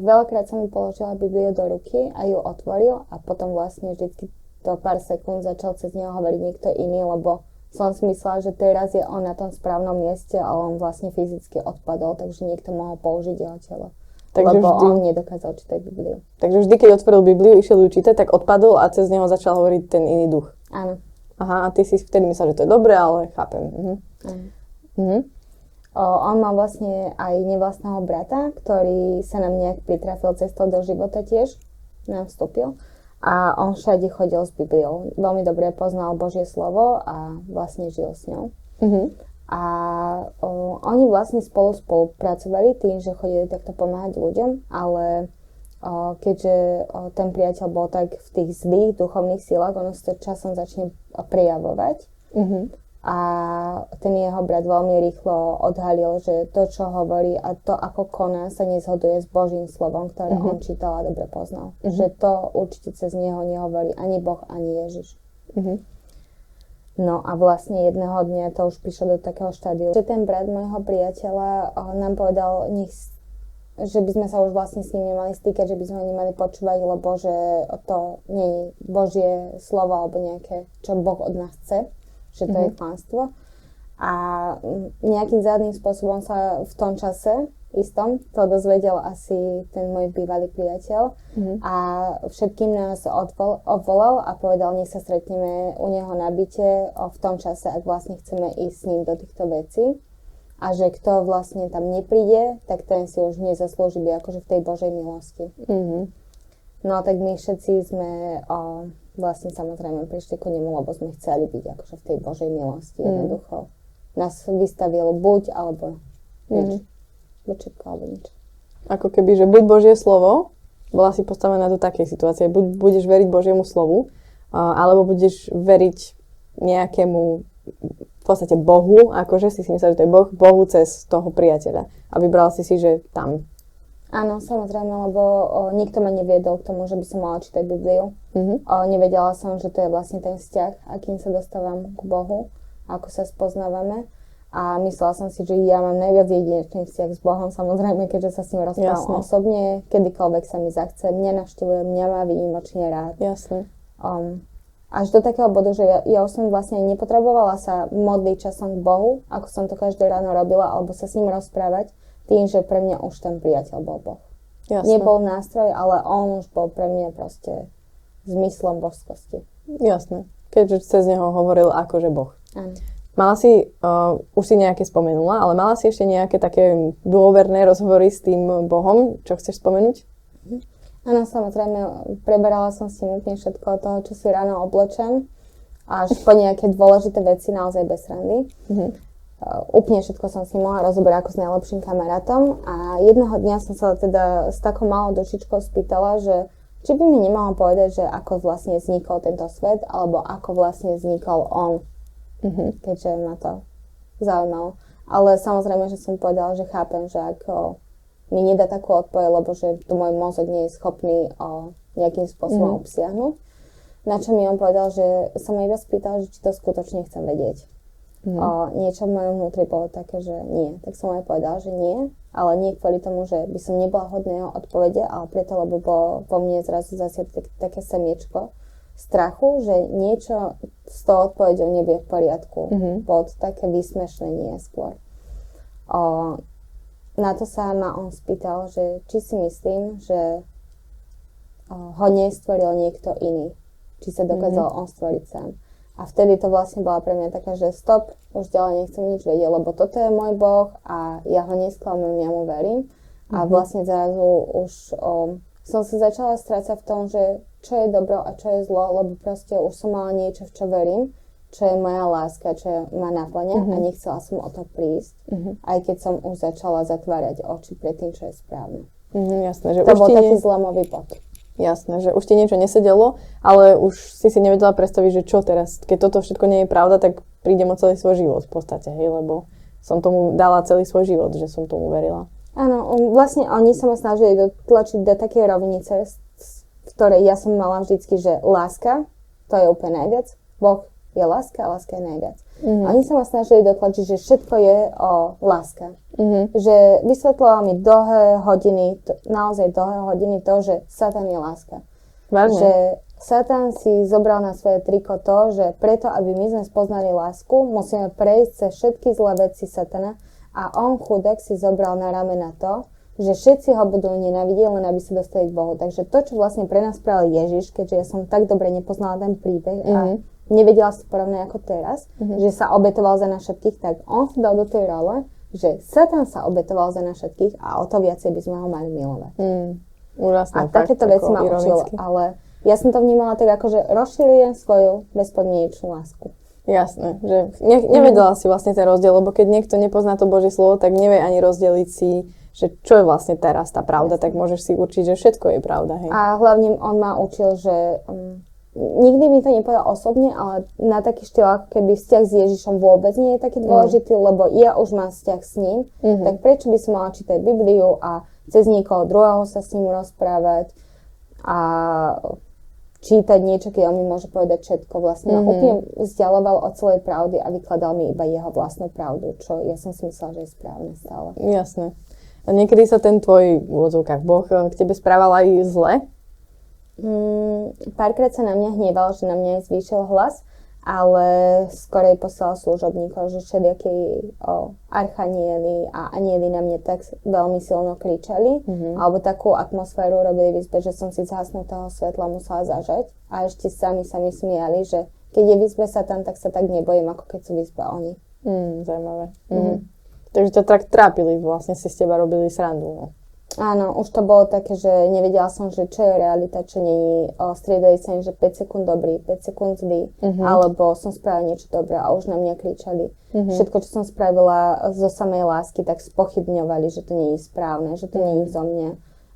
veľakrát som mu položila Bibliu do ruky a ju otvoril a potom vlastne vždycky to pár sekúnd začal cez neho hovoriť niekto iný, lebo som si myslela, že teraz je on na tom správnom mieste, ale on vlastne fyzicky odpadol, takže niekto mohol použiť jeho telo. Takže lebo vždy, on nedokázal čítať Bibliu. Takže vždy, keď otvoril Bibliu, išiel ju čítať, tak odpadol a cez neho začal hovoriť ten iný duch. Áno. Aha, a ty si vtedy myslel, že to je dobré, ale chápem. Mhm. Áno. Mhm. O, on má vlastne aj nevlastného brata, ktorý sa nám nejak pritrafil cestou do života tiež, nám vstúpil. A on všade chodil s Bibliou. Veľmi dobre poznal Božie slovo a vlastne žil s ňou. Mhm. A o, oni vlastne spolu spolupracovali tým, že chodili takto pomáhať ľuďom, ale keďže ten priateľ bol tak v tých zlých duchovných sílach, ono sa to časom začne prejavovať. Mm-hmm. A ten jeho brat veľmi rýchlo odhalil, že to, čo hovorí a to, ako koná, sa nezhoduje s Božím slovom, ktoré mm-hmm. on čítal a dobre poznal. Mm-hmm. Že to určite cez neho nehovorí ani Boh, ani Ježiš. Mm-hmm. No a vlastne jedného dňa to už prišlo do takého štádiu, že ten brat môjho priateľa nám povedal, nech, že by sme sa už vlastne s ním nemali stýkať, že by sme ho nemali počúvať, lebo že to nie je Božie slovo alebo nejaké, čo Boh od nás chce, že to mm-hmm. je klamstvo. A nejakým zadným spôsobom sa v tom čase istom, to dozvedel asi ten môj bývalý priateľ mm-hmm. a všetkým nás odvol, obvolal a povedal, nech sa stretneme u neho na byte v tom čase, ak vlastne chceme ísť s ním do týchto vecí. A že kto vlastne tam nepríde, tak ten si už nezaslúži byť akože v tej Božej milosti. Mm-hmm. No tak my všetci sme o, vlastne samozrejme prišli ku nemu, lebo sme chceli byť akože v tej Božej milosti mm. jednoducho. Nás vystavil buď alebo nič. Mm. Buď všetko alebo nič. Ako keby, že buď Božie slovo, bola si postavená do takej situácie, buď budeš veriť Božiemu slovu, alebo budeš veriť nejakému v podstate Bohu, akože si si myslel, že to je Boh, Bohu cez toho priateľa. A vybral si si, že tam. Áno, samozrejme, lebo o, nikto ma neviedol k tomu, že by som mala čítať Bibliu. Mm-hmm. O, nevedela som, že to je vlastne ten vzťah, akým sa dostávam k Bohu, ako sa spoznávame. A myslela som si, že ja mám najviac jedinečný vzťah s Bohom, samozrejme, keďže sa s ním rozprávam osobne, kedykoľvek sa mi zachce, mňa navštívuje, mňa má výnimočne rád. Jasne. Um, až do takého bodu, že ja, ja už som vlastne nepotrebovala sa modliť časom k Bohu, ako som to každé ráno robila, alebo sa s ním rozprávať, tým, že pre mňa už ten priateľ bol Boh. Jasne. Nebol nástroj, ale on už bol pre mňa proste zmyslom božskosti. Jasné. Keďže cez neho hovoril akože Boh. Áno. Mala si, uh, už si nejaké spomenula, ale mala si ešte nejaké také dôverné rozhovory s tým Bohom, čo chceš spomenúť? Áno, samozrejme, preberala som si úplne všetko od toho, čo si ráno oblečem, až po nejaké dôležité veci naozaj bez randy. Mm-hmm. Uh, úplne všetko som si mohla rozoberať ako s najlepším kamarátom a jedného dňa som sa teda s takou malou dušičkou spýtala, že či by mi nemala povedať, že ako vlastne vznikol tento svet, alebo ako vlastne vznikol on, mm-hmm. keďže ma to zaujímalo. Ale samozrejme, že som povedala, že chápem, že ako mi nedá takú odpoveď, lebo že to môj mozog nie je schopný o, nejakým spôsobom mm. obsiahnuť. Na čo mi on povedal, že sa ma iba spýtal, že či to skutočne chcem vedieť. Mm. O, niečo v mojom vnútri bolo také, že nie. Tak som aj povedal, že nie, ale nie kvôli tomu, že by som nebola hodná jeho odpovede, ale preto, lebo bolo po mne zrazu zase tak, také semiečko strachu, že niečo s tou odpovedou nebude v poriadku. Mm-hmm. Bolo to také vysmešné nie skôr. O, na to sa ma on spýtal, že či si myslím, že ho nestvoril niekto iný. Či sa dokázal mm-hmm. on stvoriť sám. A vtedy to vlastne bola pre mňa taká, že stop, už ďalej nechcem nič vedieť, lebo toto je môj Boh a ja ho nesklamem, ja mu verím. Mm-hmm. A mhm. vlastne zrazu už o, som sa začala strácať v tom, že čo je dobro a čo je zlo, lebo proste už som mala niečo, v čo verím čo je moja láska, čo ma naplňa uh-huh. a mhm. nechcela som o to prísť, uh-huh. aj keď som už začala zatvárať oči pred tým, čo je správne. Uh-huh, jasné, že to už bol taký ne... zlomový bod. Jasné, že už ti niečo nesedelo, ale už si si nevedela predstaviť, že čo teraz, keď toto všetko nie je pravda, tak prídem o celý svoj život v podstate, hej, lebo som tomu dala celý svoj život, že som tomu verila. Áno, vlastne oni sa ma snažili dotlačiť do takej rovnice, v ktorej ja som mala vždycky, že láska, to je úplne najviac, Boh je láska a láska je najviac. Mm-hmm. Oni sa ma snažili dotlačiť, že všetko je o láske. Mm-hmm. Že vysvetlila mi dlhé hodiny, to, naozaj dlhé hodiny to, že Satan je láska. Vážne? Že Satan si zobral na svoje triko to, že preto, aby my sme spoznali lásku, musíme prejsť cez všetky zlé veci Satana a on chudek si zobral na ramena to, že všetci ho budú nenávidieť, len aby sa dostali k Bohu. Takže to, čo vlastne pre nás spravil Ježiš, keďže ja som tak dobre nepoznala ten príbeh mm-hmm. a mhm nevedela si porovnať ako teraz, mm-hmm. že sa obetoval za nás všetkých, tak on sa dal do tej role, že Satan sa obetoval za nás všetkých a o to viacej by sme ho mali milovať. Mm, úžasné. A takéto veci ma učil, ale ja som to vnímala tak ako, že rozširujem svoju bezpodmienečnú lásku. Jasné, že ne, nevedela mm. si vlastne ten rozdiel, lebo keď niekto nepozná to Božie slovo, tak nevie ani rozdeliť si, že čo je vlastne teraz tá pravda, Jasné. tak môžeš si určiť, že všetko je pravda. Hej. A hlavne on ma učil, že um, nikdy mi to nepovedal osobne, ale na taký štýl, ako keby vzťah s Ježišom vôbec nie je taký mm. dôležitý, mm. lebo ja už mám vzťah s ním, mm-hmm. tak prečo by som mala čítať Bibliu a cez niekoho druhého sa s ním rozprávať a čítať niečo, keď on mi môže povedať všetko. Vlastne mm-hmm. ma úplne vzdialoval od celej pravdy a vykladal mi iba jeho vlastnú pravdu, čo ja som si myslela, že je správne stále. Jasné. A niekedy sa ten tvoj, v úvodzovkách, Boh k tebe správal aj zle? Mm, párkrát sa na mňa hneval, že na mňa je zvýšil hlas, ale skorej poslal služobníkov, že všelijakí archanieli a anieli na mňa tak veľmi silno kričali, mm-hmm. alebo takú atmosféru robili v izbe, že som si zhasnutého svetla musela zažať a ešte sami sa mi smiali, že keď je v izbe Satan, tak sa tak nebojím, ako keď sú v izbe oni. Mm, zaujímavé. Mm-hmm. Takže ťa tak trápili, vlastne si s teba robili srandu. No. Áno, už to bolo také, že nevedela som, že čo je realita, čo není. Striedali sa im, že 5 sekúnd dobrý, 5 sekúnd zlý, uh-huh. alebo som spravila niečo dobré a už na mňa kričali. Uh-huh. Všetko, čo som spravila zo samej lásky, tak spochybňovali, že to nie je správne, že to uh-huh. nie je zo mňa.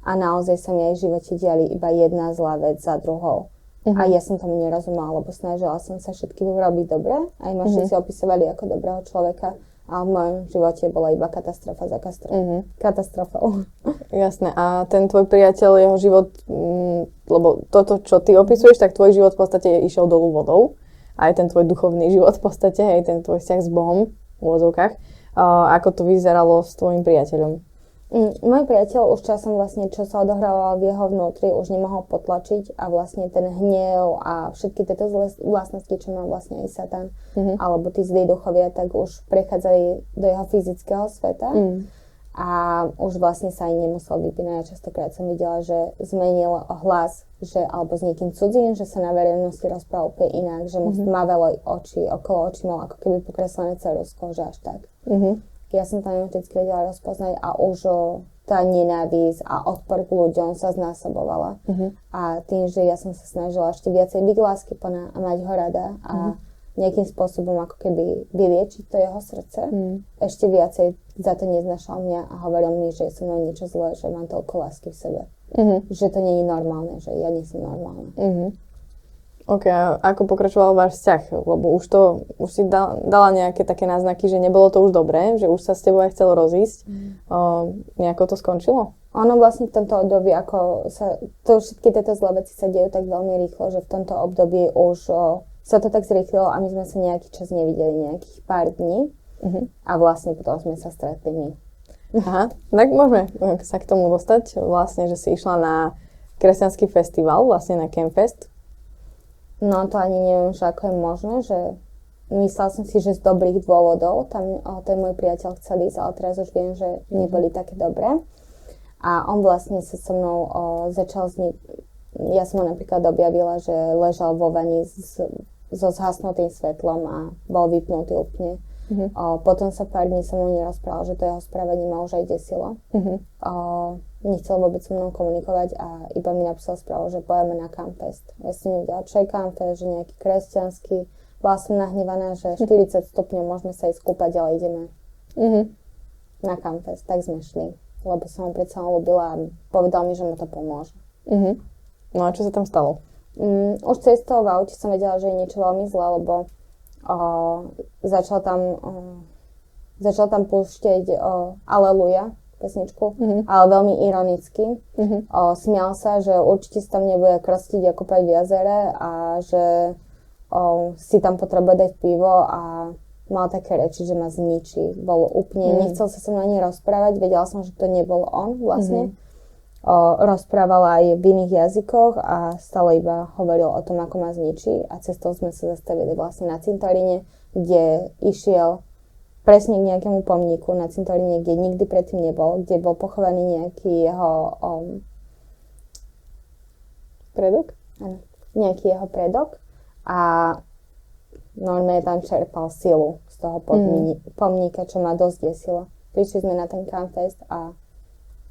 A naozaj sa mi aj v živote diali iba jedna zlá vec za druhou. Uh-huh. A ja som tomu nerozumela, lebo snažila som sa všetkým robiť dobre. Aj ma uh-huh. všetci opisovali ako dobrého človeka a v mojom živote bola iba katastrofa za katastrofa. Mm-hmm. katastrofou. Jasné. A ten tvoj priateľ, jeho život, mm, lebo toto, čo ty opisuješ, tak tvoj život v podstate išiel dolu vodou. Aj ten tvoj duchovný život v podstate, aj ten tvoj vzťah s Bohom v úvodzovkách. Uh, ako to vyzeralo s tvojim priateľom? Mm, môj priateľ už časom vlastne, čo sa odohrávalo v jeho vnútri, už nemohol potlačiť a vlastne ten hnev a všetky tieto zlé vlastnosti, čo má vlastne aj Satan, mm-hmm. alebo tí zlí duchovia, tak už prechádzali do jeho fyzického sveta. Mm. A už vlastne sa aj nemusel vypínať. Ja častokrát som videla, že zmenil hlas, že, alebo s niekým cudzím, že sa na verejnosti rozprával úplne inak, že mu mm-hmm. stmavelo oči, okolo očí mal ako keby pokreslené cerusko, že až tak. Mm-hmm ja som tam vždycky vedela rozpoznať a už tá nenávisť a odpor k ľuďom sa znásobovala. Uh-huh. A tým, že ja som sa snažila ešte viacej byť láskyplná a mať ho rada a uh-huh. nejakým spôsobom ako keby vyliečiť to jeho srdce, uh-huh. ešte viacej za to neznašal mňa a hovoril mi, že som mnou niečo zlé, že mám toľko lásky v sebe. Uh-huh. Že to nie je normálne, že ja nie som normálna. Uh-huh. OK, a ako pokračoval váš vzťah? Lebo už to, už si dala, dala nejaké také náznaky, že nebolo to už dobré, že už sa s tebou aj chcel rozísť. Mm. O, nejako to skončilo? Ono vlastne v tomto období, ako sa, to všetky tieto zlé veci sa dejú tak veľmi rýchlo, že v tomto období už o, sa to tak zrýchlilo a my sme sa nejaký čas nevideli, nejakých pár dní. Mm-hmm. A vlastne potom sme sa stretli my. Aha, tak môžeme sa k tomu dostať. Vlastne, že si išla na kresťanský festival, vlastne na Campfest, No to ani neviem, že ako je možné, že myslela som si, že z dobrých dôvodov tam o, ten môj priateľ chcel ísť, ale teraz už viem, že neboli mhm. také dobré. A on vlastne sa so mnou o, začal zni- ja som ho napríklad objavila, že ležal vo vani s, so zhasnutým svetlom a bol vypnutý úplne. Mm-hmm. O, potom sa pár dní so mnou nerozprával, že to jeho správanie ma už aj desilo. Mm-hmm. O, nechcel vôbec so mnou komunikovať a iba mi napísal správu, že pojeme na Campfest. Ja si nevedela, čo je Campfest, že nejaký kresťanský. Bola som nahnevaná, že 40 stupňov môžeme sa ísť kúpať, ale ideme mm-hmm. na Campfest. Tak sme šli, lebo som ho predsa ľúbila a povedal mi, že mu to pomôže. Mm-hmm. No a čo sa tam stalo? Mm, už cestou v aute som vedela, že je niečo veľmi zlé, lebo o, začal tam o, začal tam púšťať o, Aleluja pesničku, mm-hmm. ale veľmi ironicky. Mm-hmm. O, smial sa, že určite sa tam nebude krostiť ako v jazere a že o, si tam potrebuje dať pivo a mal také reči, že ma zničí. Bol úplne, mm. nechcel sa so mnou ani rozprávať, vedela som, že to nebol on vlastne. Mm-hmm o, rozprávala aj v iných jazykoch a stále iba hovoril o tom, ako ma zničí a cestou sme sa zastavili vlastne na cintoríne, kde išiel presne k nejakému pomníku na cintoríne, kde nikdy predtým nebol, kde bol pochovaný nejaký jeho um, predok? Áno, nejaký jeho predok a normálne tam čerpal silu z toho mm. pomníka, čo ma dosť desilo. Prišli sme na ten campfest a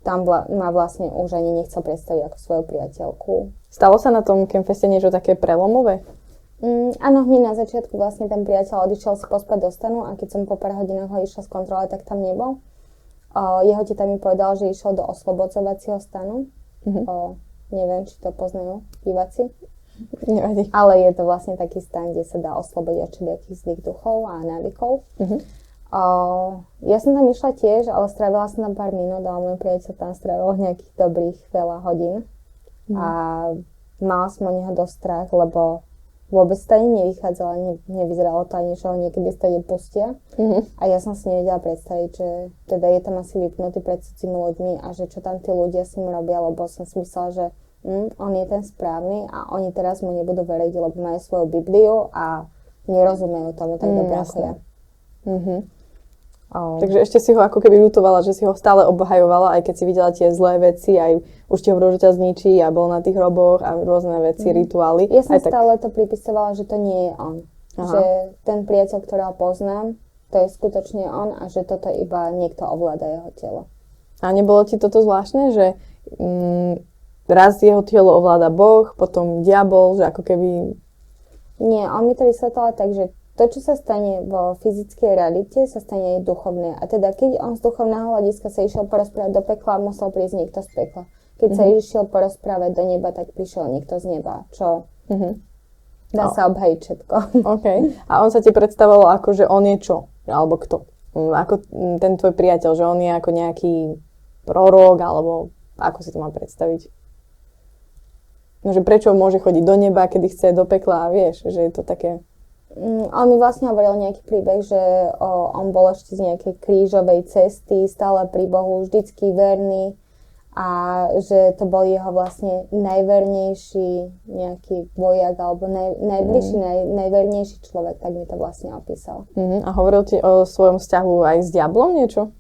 tam vla, ma vlastne už ani nechcel predstaviť ako svoju priateľku. Stalo sa na tom Campfeste niečo také prelomové? Mm, áno, hneď na začiatku vlastne ten priateľ odišiel si pospať do stanu a keď som po pár hodinách ho išla skontrolovať, tak tam nebol. O, jeho teta mi povedal, že išiel do oslobodzovacieho stanu. Mm-hmm. O, neviem, či to poznajú diváci. Nevadí. Ale je to vlastne taký stan, kde sa dá oslobodiť od všetkých zlých duchov a návykov. Mm-hmm. Uh, ja som tam išla tiež, ale strávila som tam pár minút, ale môj priateľ tam strávil nejakých dobrých veľa hodín. Mm. A mala som o neho dosť strach, lebo vôbec ani nevychádzala, ne, nevyzeralo to ani, že ho niekedy stade pustia. Mm-hmm. A ja som si nevedela predstaviť, že teda je tam asi vypnutý pred cudzími ľuďmi a že čo tam tí ľudia s ním robia, lebo som si myslela, že mm, on je ten správny a oni teraz mu nebudú veriť, lebo majú svoju Bibliu a nerozumejú tomu tak mm, dobre ako ja. Mm-hmm. Oh. Takže ešte si ho ako keby ľutovala, že si ho stále obhajovala, aj keď si videla tie zlé veci, aj už ti hovoril, že ťa zničí a bol na tých hroboch a rôzne veci, mm. rituály. Ja som aj stále tak... to pripisovala, že to nie je on. Aha. Že ten priateľ, ktorého poznám, to je skutočne on a že toto iba niekto ovláda jeho telo. A nebolo ti toto zvláštne, že mm, raz jeho telo ovláda Boh, potom diabol, že ako keby... Nie, on mi to vysvetlal tak, že to, čo sa stane vo fyzickej realite, sa stane aj duchovné. A teda, keď on z duchovného hľadiska sa išiel porozprávať do pekla, musel prísť niekto z pekla. Keď mm-hmm. sa mhm. išiel porozprávať do neba, tak prišiel niekto z neba, čo mm-hmm. dá oh. sa obhajiť všetko. OK. A on sa ti predstavoval ako, že on je čo? Alebo kto? Mm, ako ten tvoj priateľ, že on je ako nejaký prorok, alebo ako si to mám predstaviť? No, že prečo môže chodiť do neba, kedy chce do pekla a vieš, že je to také... Mm, on mi vlastne hovoril nejaký príbeh, že o, on bol ešte z nejakej krížovej cesty, stále pri Bohu, vždycky verný a že to bol jeho vlastne najvernejší nejaký vojak alebo naj, najbližší, mm. naj, najvernejší človek, tak mi to vlastne opísal. Mm-hmm. A hovoril ti o svojom vzťahu aj s diablom niečo?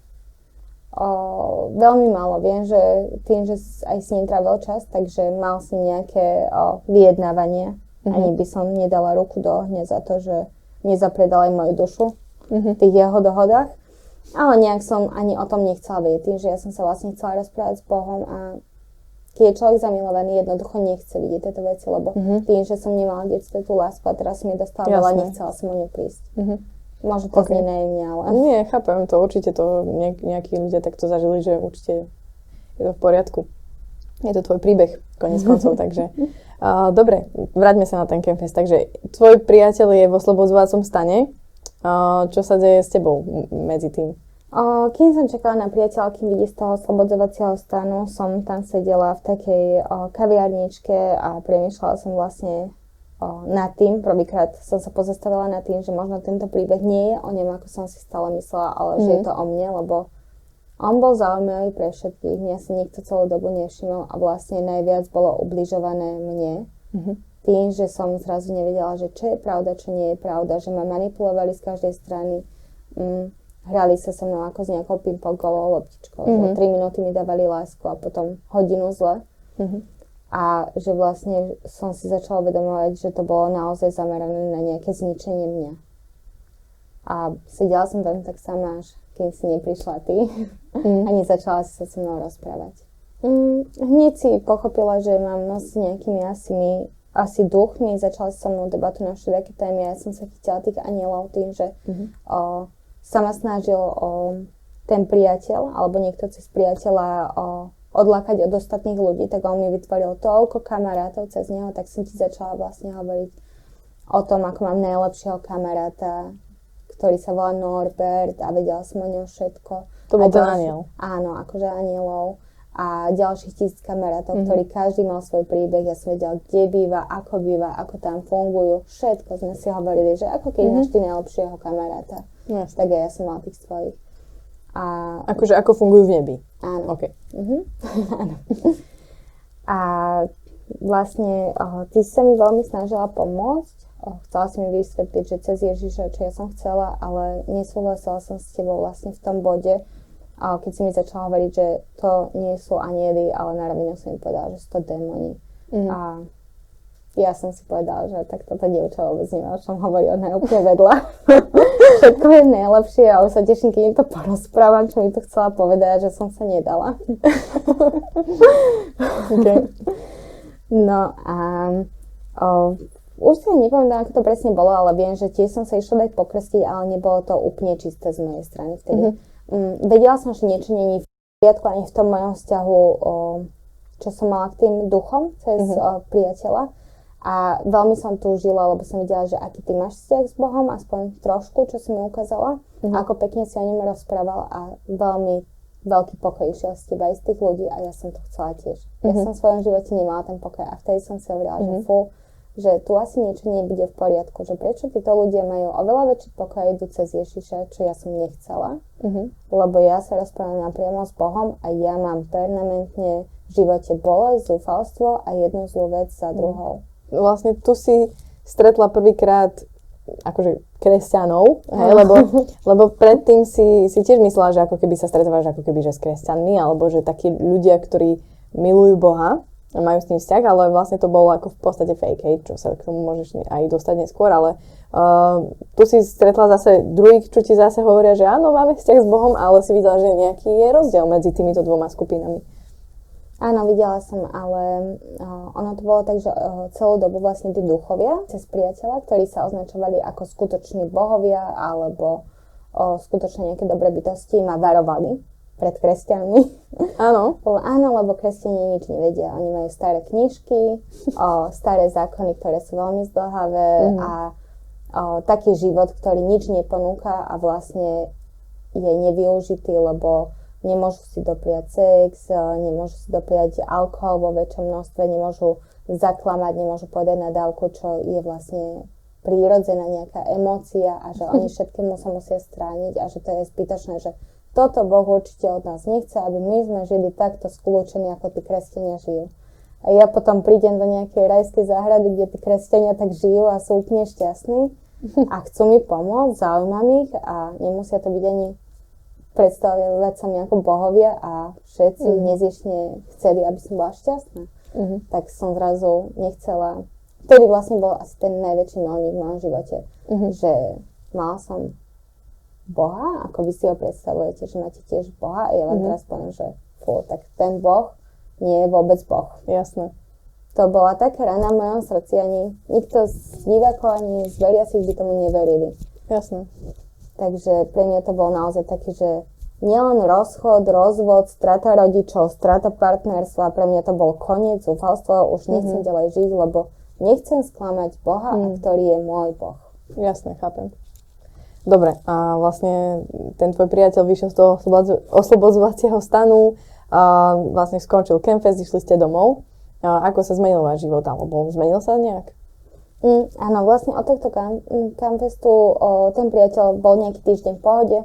O, veľmi málo. Viem, že tým, že aj si netrávil čas, takže mal si nejaké o, vyjednávanie. Mm-hmm. Ani by som nedala ruku do ohňa za to, že nezapredal aj moju dušu mm-hmm. v tých jeho dohodách. Ale nejak som ani o tom nechcela vedieť, tým, že ja som sa vlastne chcela rozprávať s Bohom a keď je človek zamilovaný, jednoducho nechce vidieť tieto veci, lebo mm-hmm. tým, že som nemala v detstve tú lásku a teraz mi dostala veľa, nechcela som o ňu prísť. Mm-hmm. Možno to okay. znie naivne, ale... Nie, chápem to, určite to nejakí ľudia takto zažili, že určite je to v poriadku. Je to tvoj príbeh, konec koncov, takže... Uh, dobre, vráťme sa na ten campfest. Takže tvoj priateľ je v oslobodzovacom stane. Uh, čo sa deje s tebou medzi tým? Uh, kým som čakala na priateľa, kým vidí z toho oslobodzovacieho stanu, som tam sedela v takej uh, kaviarničke a premýšľala som vlastne nad tým. Prvýkrát som sa pozastavila nad tým, že možno tento príbeh nie je o ňom, ako som si stále myslela, ale mm. že je mhm. to o mne, lebo on bol zaujímavý pre všetkých. Mňa si nikto celú dobu nevšimol a vlastne najviac bolo ubližované mne. Mm-hmm tým, že som zrazu nevedela, že čo je pravda, čo nie je pravda, že ma manipulovali z každej strany. Mm, hrali sa so mnou ako s nejakou pingpongovou loptičkou. Mm-hmm. Že 3 minúty mi dávali lásku a potom hodinu zle. Mm-hmm. A že vlastne som si začala uvedomovať, že to bolo naozaj zamerané na nejaké zničenie mňa. A sedela som tam tak sama, až kým si neprišla ty mm. a nezačala si sa so mnou rozprávať. Mm, hneď si pochopila, že mám noc s nejakými asimi asi duchmi, začala so mnou debatu na všelijaké témy a ja som sa chytila tých anielov tým, že mm-hmm. o, sa ma snažil o ten priateľ alebo niekto cez priateľa o, odlákať od ostatných ľudí, tak on mi vytvoril toľko kamarátov cez neho, tak som ti začala vlastne hovoriť o tom, ako mám najlepšieho kamaráta, ktorý sa volá Norbert a vedela som o ňom všetko. To bol ten aniel. Áno, akože anielov a ďalších tisíc kamarátov, mm-hmm. ktorí každý mal svoj príbeh, ja som vedela, kde býva, ako býva, ako tam fungujú, všetko sme si hovorili, že ako keď mm-hmm. máš ty najlepšieho kamaráta, yes. tak ja som mala tých svojich. A... Akože ako fungujú v nebi? Áno. Okay. Mm-hmm. áno. a vlastne oh, ty sa mi veľmi snažila pomôcť, chcela si mi vysvetliť, že cez Ježiša, čo ja som chcela, ale nesúhlasila som s tebou vlastne v tom bode, a keď si mi začala hovoriť, že to nie sú anieli, ale na rovinu som mi povedala, že sú to démoni. Mm. A ja som si povedala, že tak toto dievča vôbec nemá, o čom hovorí, ona je úplne vedľa. Všetko je najlepšie a už sa teším, keď im to porozprávam, čo mi to chcela povedať, že som sa nedala. okay. No a o, už si nepamätám, ako to presne bolo, ale viem, že tiež som sa išla dať pokrstiť, ale nebolo to úplne čisté z mojej strany vtedy. Mm-hmm um, vedela som, že niečo není v poriadku ani v tom mojom vzťahu, o, čo som mala k tým duchom cez mm-hmm. o, priateľa. A veľmi som túžila, lebo som videla, že aký ty máš vzťah s Bohom, aspoň trošku, čo si mi ukázala. Mm-hmm. Ako pekne si o ňom rozprával a veľmi veľký pokoj išiel z teba aj z tých ľudí a ja som to chcela tiež. Mm-hmm. Ja mhm. som v svojom živote nemala ten pokoj a vtedy som si hovorila, mm-hmm. že mhm. fú, že tu asi niečo nebude v poriadku, že prečo títo ľudia majú oveľa väčší pokoj idú cez Ježiša, čo ja som nechcela, uh-huh. lebo ja sa rozprávam napriamo s Bohom a ja mám permanentne v živote bolesť, zúfalstvo a jednu zlú vec za mhm. druhou. Vlastne tu si stretla prvýkrát akože kresťanov, hej, lebo, lebo predtým si, si tiež myslela, že ako keby sa stretávaš ako keby že s kresťanmi, alebo že takí ľudia, ktorí milujú Boha, majú s tým vzťah, ale vlastne to bolo ako v podstate fake, hej, čo sa k tomu môžeš aj dostať neskôr, ale Uh, tu si stretla zase druhých, čo ti zase hovoria, že áno, máme vzťah s Bohom, ale si videla, že nejaký je rozdiel medzi týmito dvoma skupinami. Áno, videla som, ale uh, ono to bolo tak, že uh, celú dobu vlastne tí duchovia cez priateľa, ktorí sa označovali ako skutoční bohovia alebo uh, skutočne nejaké dobré bytosti, ma varovali pred kresťanmi. Áno. áno, lebo kresťania nič nevedia. Oni majú staré knižky, o, staré zákony, ktoré sú veľmi zdlhavé mm. a o, taký život, ktorý nič neponúka a vlastne je nevyužitý, lebo nemôžu si dopriať sex, nemôžu si dopriať alkohol vo väčšom množstve, nemôžu zaklamať, nemôžu povedať na dávku, čo je vlastne prírodzená nejaká emócia a že oni všetkému sa musia strániť a že to je zbytočné, že toto Boh určite od nás nechce, aby my sme žili takto skľúčení, ako tí kresťania žijú. A ja potom prídem do nejakej rajskej záhrady, kde tí kresťania tak žijú a sú úplne šťastní a chcú mi pomôcť, zaujímam ich a nemusia to byť ani predstavovať sa mi ako bohovia a všetci mm. neziešne chceli, aby som bola šťastná. Mm-hmm. Tak som zrazu nechcela. Vtedy vlastne bol asi ten najväčší milník v mojom živote, mm-hmm. že mala som Boha, ako vy si ho predstavujete, že máte tiež Boha a ja vám mm-hmm. teraz poviem, že fú, tak ten Boh nie je vôbec Boh. Jasné to bola taká rana v mojom srdci, ani nikto z divákov, ani z veriacich by tomu neverili. Jasne. Takže pre mňa to bol naozaj taký, že nielen rozchod, rozvod, strata rodičov, strata partnerstva, pre mňa to bol koniec, zúfalstvo, už nechcem mm-hmm. ďalej žiť, lebo nechcem sklamať Boha, mm. ktorý je môj Boh. Jasne, chápem. Dobre, a vlastne ten tvoj priateľ vyšiel z toho oslobodzovacieho stanu, a vlastne skončil Campfest, išli ste domov ako sa zmenil váš život, alebo zmenil sa nejak? Mm, áno, vlastne od tohto campfestu o, ten priateľ bol nejaký týždeň v pohode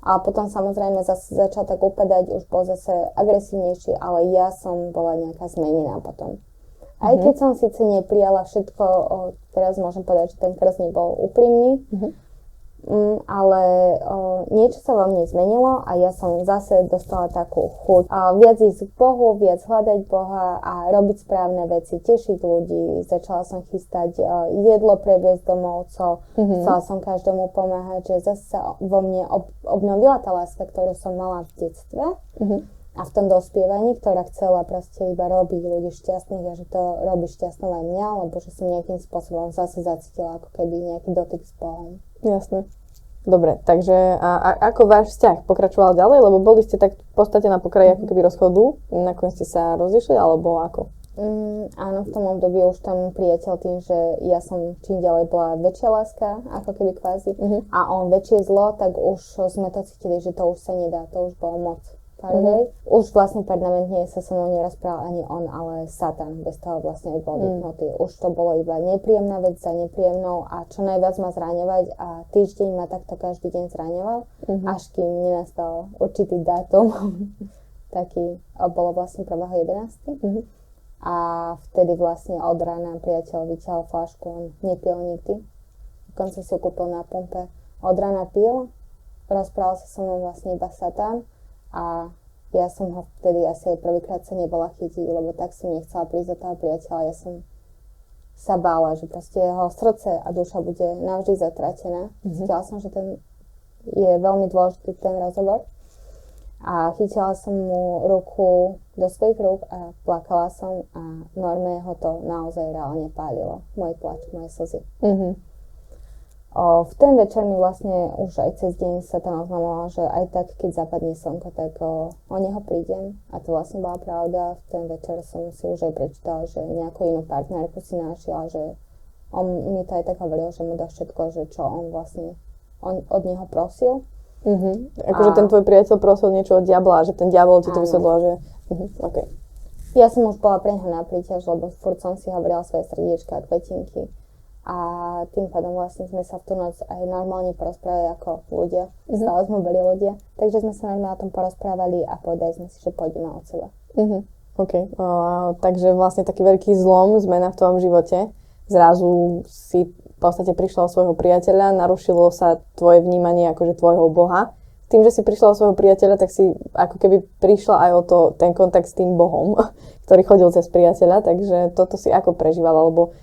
a potom samozrejme zase začal tak upadať, už bol zase agresívnejší, ale ja som bola nejaká zmenená potom. Aj mm-hmm. keď som síce neprijala všetko, o, teraz môžem povedať, že ten krst nebol úprimný, mm-hmm. Mm, ale o, niečo sa vo mne zmenilo a ja som zase dostala takú chuť. A viac ísť k Bohu, viac hľadať Boha a robiť správne veci, tešiť ľudí. Začala som chystať o, jedlo previesť domovcov, mm-hmm. chcela som každému pomáhať, že zase sa vo mne ob, obnovila tá láska, ktorú som mala v detstve. Mm-hmm a v tom dospievaní, ktorá chcela proste iba robiť ľudí šťastných a že to robí šťastnou aj mňa, lebo že som nejakým spôsobom zase zacítila ako keby nejaký dotyk s Bohom. Jasné. Dobre, takže a, a ako váš vzťah pokračoval ďalej? Lebo boli ste tak v podstate na pokraji ako keby rozchodu, nakoniec ste sa rozišli, alebo ako? Mm, áno, v tom období už tam priateľ tým, že ja som čím ďalej bola väčšia láska, ako keby kvázi, mm-hmm. a on väčšie zlo, tak už sme to cítili, že to už sa nedá, to už bolo moc. Mm-hmm. Už vlastne permanentne sa so mnou nerozprával ani on, ale Satan. Bez toho vlastne bol mm. vypnutý. Už to bolo iba nepríjemná vec za nepríjemnou a čo najviac ma zraňovať a týždeň ma takto každý deň zraňoval, mm-hmm. až kým nenastal určitý dátum. Taký, bolo vlastne 1.11. Mm-hmm. A vtedy vlastne od rána priateľ vyťahol flašku, on nepil nikdy. Dokonca si ju kúpil na pumpe. Od rána pil, rozprával sa so mnou vlastne iba Satan a ja som ho vtedy asi aj prvýkrát sa nebola chytiť, lebo tak som nechcela prísť do toho priateľa. Ja som sa bála, že proste jeho srdce a duša bude navždy zatratená. Mm-hmm. Cítila som, že ten je veľmi dôležitý ten rozhovor. A chytila som mu ruku do svojich rúk a plakala som a norme ho to naozaj reálne pálilo. Môj plač, moje slzy. Mm-hmm. V ten večer mi vlastne už aj cez deň sa tam oznamovala, že aj tak, keď zapadne slnko, tak o, o neho prídem. A to vlastne bola pravda. V ten večer som si už aj prečítala, že nejakú inú partnerku si našiel, že on mi to aj tak hovoril, že mu dá všetko, že čo on vlastne on od neho prosil. Mm-hmm. Akože a... ten tvoj priateľ prosil niečo od diabla, že ten diabol ti to vysvetlil, že... Mm-hmm. Okay. Ja som už bola pre neho na príťaž, lebo furt som si hovorila svoje srdiečka a kvetinky a tým pádom vlastne sme sa v tú noc aj normálne porozprávali ako ľudia. Mm-hmm. Stále sme boli ľudia. Takže sme sa normálne o tom porozprávali a povedali sme si, že pôjdeme od seba. Mm-hmm. OK. Uh, takže vlastne taký veľký zlom, zmena v tvojom živote. Zrazu si v podstate prišla o svojho priateľa, narušilo sa tvoje vnímanie akože tvojho Boha. Tým, že si prišla o svojho priateľa, tak si ako keby prišla aj o to, ten kontakt s tým Bohom, ktorý chodil cez priateľa, takže toto si ako prežívala, lebo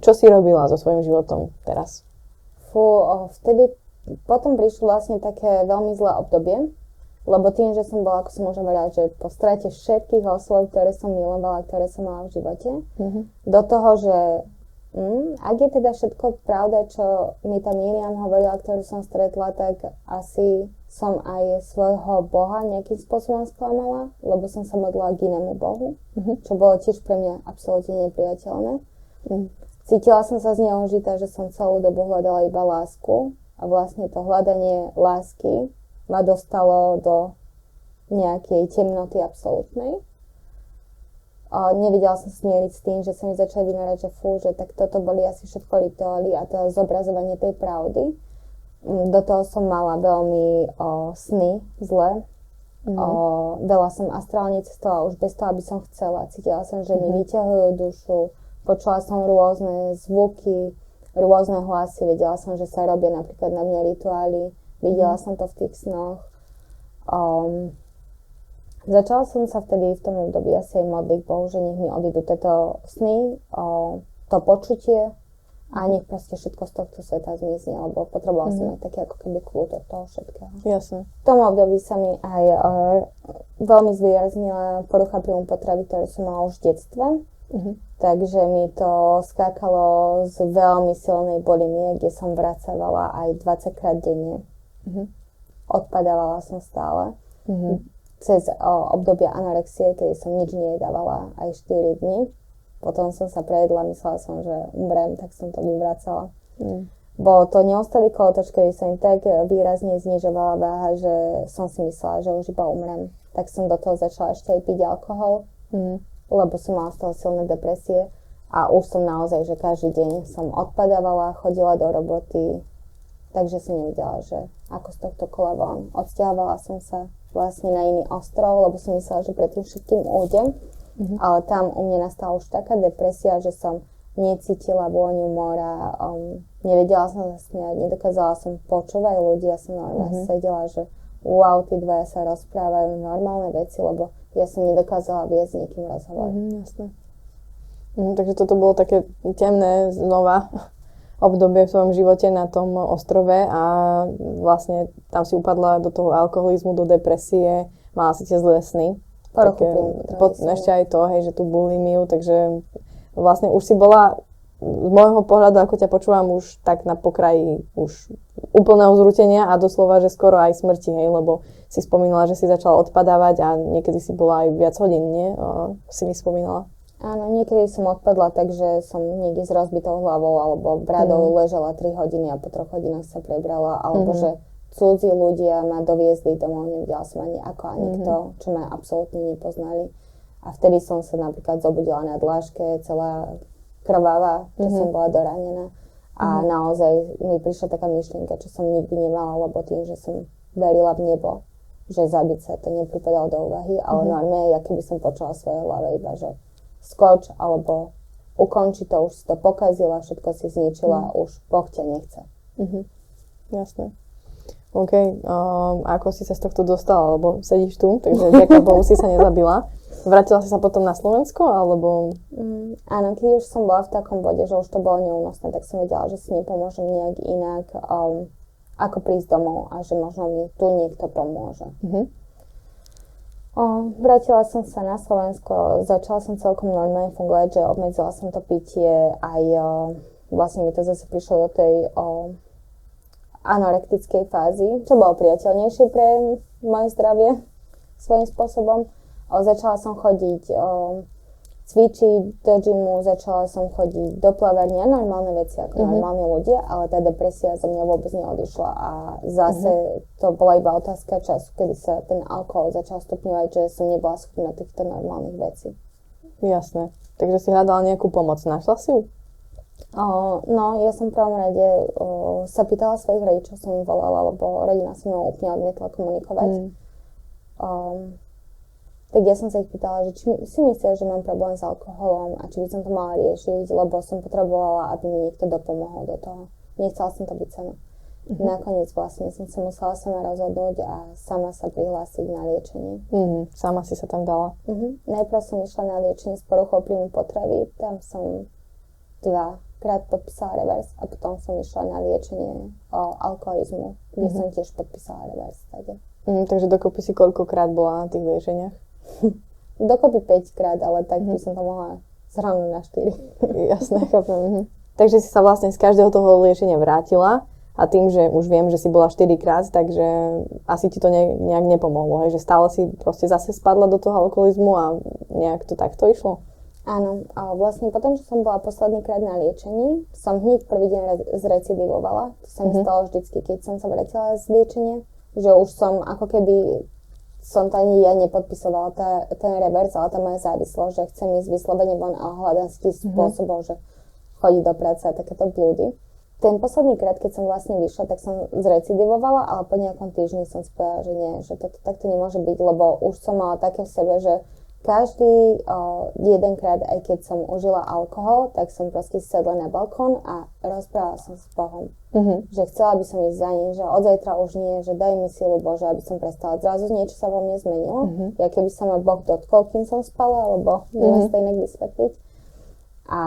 čo si robila so svojím životom teraz? Fú, vtedy potom prišlo vlastne také veľmi zlé obdobie, lebo tým, že som bola, ako som už hovorila, že po strate všetkých osôb, ktoré som milovala, ktoré som mala v živote, mm-hmm. do toho, že Mm, ak je teda všetko pravda, čo mi tá Miriam hovorila, ktorú som stretla, tak asi som aj svojho Boha nejakým spôsobom sklamala, lebo som sa modlila k inému Bohu, mm-hmm. čo bolo tiež pre mňa absolútne nepriateľné. Mm. Cítila som sa zneužitá, že som celú dobu hľadala iba lásku a vlastne to hľadanie lásky ma dostalo do nejakej temnoty absolútnej a nevedela som smieriť s tým, že sa mi začali vynárať, že fú, že tak toto boli asi všetko rituály a to zobrazovanie tej pravdy. Mm, do toho som mala veľmi o, sny zle. Mm. O, veľa som astrálne cestovala už bez toho, aby som chcela. Cítila som, že mi mm. vyťahujú dušu. Počula som rôzne zvuky, rôzne hlasy. Vedela som, že sa robia napríklad na mňa rituály. Videla mm. som to v tých snoch. Um, Začala som sa vtedy v tom období asi aj modliť Bohu, že nech mi odídu tieto sny, o, to počutie a nech proste všetko z tohto sveta zmizne, lebo potrebovala mm-hmm. som aj taký ako keby kľúd od toho všetkého. Jasne. V tom období sa mi aj o, veľmi zvýraznila porucha príjmu potravy, ktorú som mala už v detstve. Mm-hmm. Takže mi to skákalo z veľmi silnej bulimie, kde som vracavala aj 20 krát denne. Mm-hmm. Odpadávala som stále. Mm-hmm cez o, obdobia anorexie, kedy som nič nejedávala aj 4 dní. Potom som sa prejedla, myslela som, že umrem, tak som to vyvracala. Mm. Bolo to neustály kolotoč, kedy sa im tak výrazne znižovala váha, že som si myslela, že už iba umrem. Tak som do toho začala ešte aj piť alkohol, mm. Lebo som mala toho silné depresie. A už som naozaj, že každý deň som odpadávala, chodila do roboty, takže som nevedela, že ako z tohto kola von. Odsťahovala som sa vlastne na iný ostrov, lebo som myslela, že predtým všetkým ujdem. Mm-hmm. Ale tam u mňa nastala už taká depresia, že som necítila vôňu mora, um, nevedela som sa smiať, nedokázala som počúvať ľudí, ja som normálne mm-hmm. sedela, že wow, tí dvaja sa rozprávajú normálne veci, lebo ja som nedokázala viesť s nikým rozhovor. Mm-hmm, jasné. Mm, takže toto bolo také temné znova obdobie v svojom živote na tom ostrove a vlastne tam si upadla do toho alkoholizmu, do depresie, mala si tie zlé sny. Také, pod, ešte aj to, hej, že tú bulimiu, takže vlastne už si bola z môjho pohľadu, ako ťa počúvam, už tak na pokraji už úplného zrutenia a doslova, že skoro aj smrti, hej, lebo si spomínala, že si začala odpadávať a niekedy si bola aj viac hodín, nie? O, si mi spomínala. Áno, niekedy som odpadla, takže som niekde s rozbitou hlavou alebo bradou mm. ležela 3 hodiny a po 3 hodinách sa prebrala, alebo mm-hmm. že cudzí ľudia ma doviezli domov, nevedela som ani ako ani mm-hmm. kto, čo ma absolútne nepoznali. A vtedy som sa napríklad zobudila na dláške, celá krvavá, že mm-hmm. som bola doranená. A mm-hmm. naozaj mi prišla taká myšlienka, čo som nikdy nemala, lebo tým, že som verila v nebo, že zabiť sa to nepripadalo do úvahy, ale mm-hmm. normálne, ja keby som počula svoje hlave iba, že skoč alebo ukonči to, už si to pokazila, všetko si zničila, mm. už Boh ťa nechce. Mm-hmm. Jasné. OK, um, ako si sa z tohto dostala, lebo sedíš tu, takže ďaká Bohu si sa nezabila. Vrátila si sa potom na Slovensko, alebo... Mm, áno, keď už som bola v takom bode, že už to bolo neúnosné, tak som vedela, že si nepomôžem nejak inak, um, ako prísť domov a že možno mi tu niekto pomôže. Mm-hmm. O, vrátila som sa na Slovensko, začala som celkom normálne fungovať, že obmedzila som to pitie, aj o, vlastne mi to zase prišlo do tej o, anorektickej fázy, čo bolo priateľnejšie pre moje zdravie svojím spôsobom. O, začala som chodiť o, cvičiť do gymu, začala som chodiť do plavárne a normálne veci ako mm-hmm. normálni ľudia, ale tá depresia zo mňa vôbec neodišla a zase mm-hmm. to bola iba otázka času, kedy sa ten alkohol začal stupňovať, že som nebola schopná týchto normálnych vecí. Jasné. Takže si hľadala nejakú pomoc. Našla si ju? O, no, ja som v prvom rade o, sa pýtala svojich rodičov, som im volala, lebo rodina sa mnou úplne odmietla komunikovať. Mm. O, tak ja som sa ich pýtala, že či si myslia, že mám problém s alkoholom a či by som to mala riešiť, lebo som potrebovala, aby mi niekto dopomohol do toho. Nechcela som to byť sama. Mm-hmm. Nakoniec vlastne som sa musela sama rozhodnúť a sama sa prihlásiť na liečenie. Mm-hmm. Sama si sa tam dala? Mm-hmm. Najprv som išla na liečenie s poruchou príjmu potravy, tam som dva krát podpísala revers a potom som išla na liečenie o alkoholizmu, kde mm-hmm. som tiež podpísala revers. Takže. Mm, takže dokopy si koľkokrát bola na tých liečeniach? dokopy 5 krát, ale tak by som to mohla zhrnúť na 4. Jasné, chápem. Mhm. Takže si sa vlastne z každého toho liečenia vrátila a tým, že už viem, že si bola 4 krát, takže asi ti to ne, nejak nepomohlo, hej? že stále si proste zase spadla do toho alkoholizmu a nejak to takto išlo? Áno, a vlastne potom, čo som bola posledný krát na liečení, som hneď prvý deň re- zrecidivovala. To sa mi mm-hmm. stalo vždycky, keď som sa vrátila z liečenia, že už som ako keby som to ani ja nepodpisovala tá, ten reverse, ale tá moja závislosť, že chcem ísť vyslovene von a hľadám si mm-hmm. spôsobov, že chodiť do práce a takéto blúdy. Ten posledný krát, keď som vlastne vyšla, tak som zrecidivovala, ale po nejakom týždni som si povedala, že nie, že toto takto nemôže byť, lebo už som mala také v sebe, že každý o, jedenkrát, aj keď som užila alkohol, tak som proste sedla na balkón a rozprávala som s Bohom. Mm-hmm. Že chcela by som ísť za ním, že od zajtra už nie, že daj mi silu Bože, aby som prestala. Zrazu niečo sa vo mne zmenilo. Mm-hmm. Ja keby sa ma Boh dotkol, kým som spala, alebo mm-hmm. neviem to inak vysvetliť. A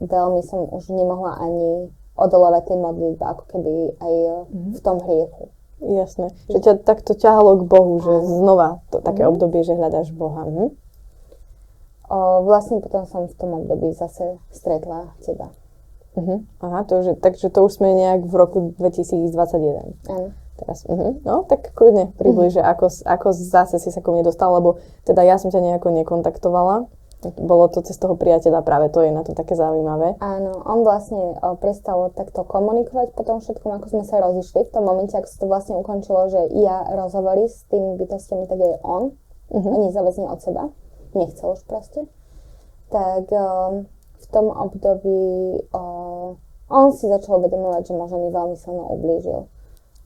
veľmi som už nemohla ani odolávať tej modlitbe, ako keby aj mm-hmm. v tom hriechu. Jasné. Že ťa takto ťahalo k Bohu, že znova to také mm. obdobie, že hľadáš Boha. Hm? O, vlastne potom som v tom období zase stretla teba. Uh-huh. Aha, to, že, takže to už sme nejak v roku 2021. Áno. Teraz, uh-huh. No, tak kľudne približ, uh-huh. ako, ako zase si sa ku mne dostala, lebo teda ja som ťa nejako nekontaktovala bolo to cez toho priateľa, práve to je na to také zaujímavé. Áno, on vlastne o, prestal takto komunikovať po tom všetkom, ako sme sa rozišli. V tom momente, ako sa to vlastne ukončilo, že ja rozhovory s tými bytostiami, tak je on, uh-huh. a nezáväzne od seba. Nechcel už proste. Tak o, v tom období o, on si začal uvedomovať, že možno mi veľmi silno ublížil.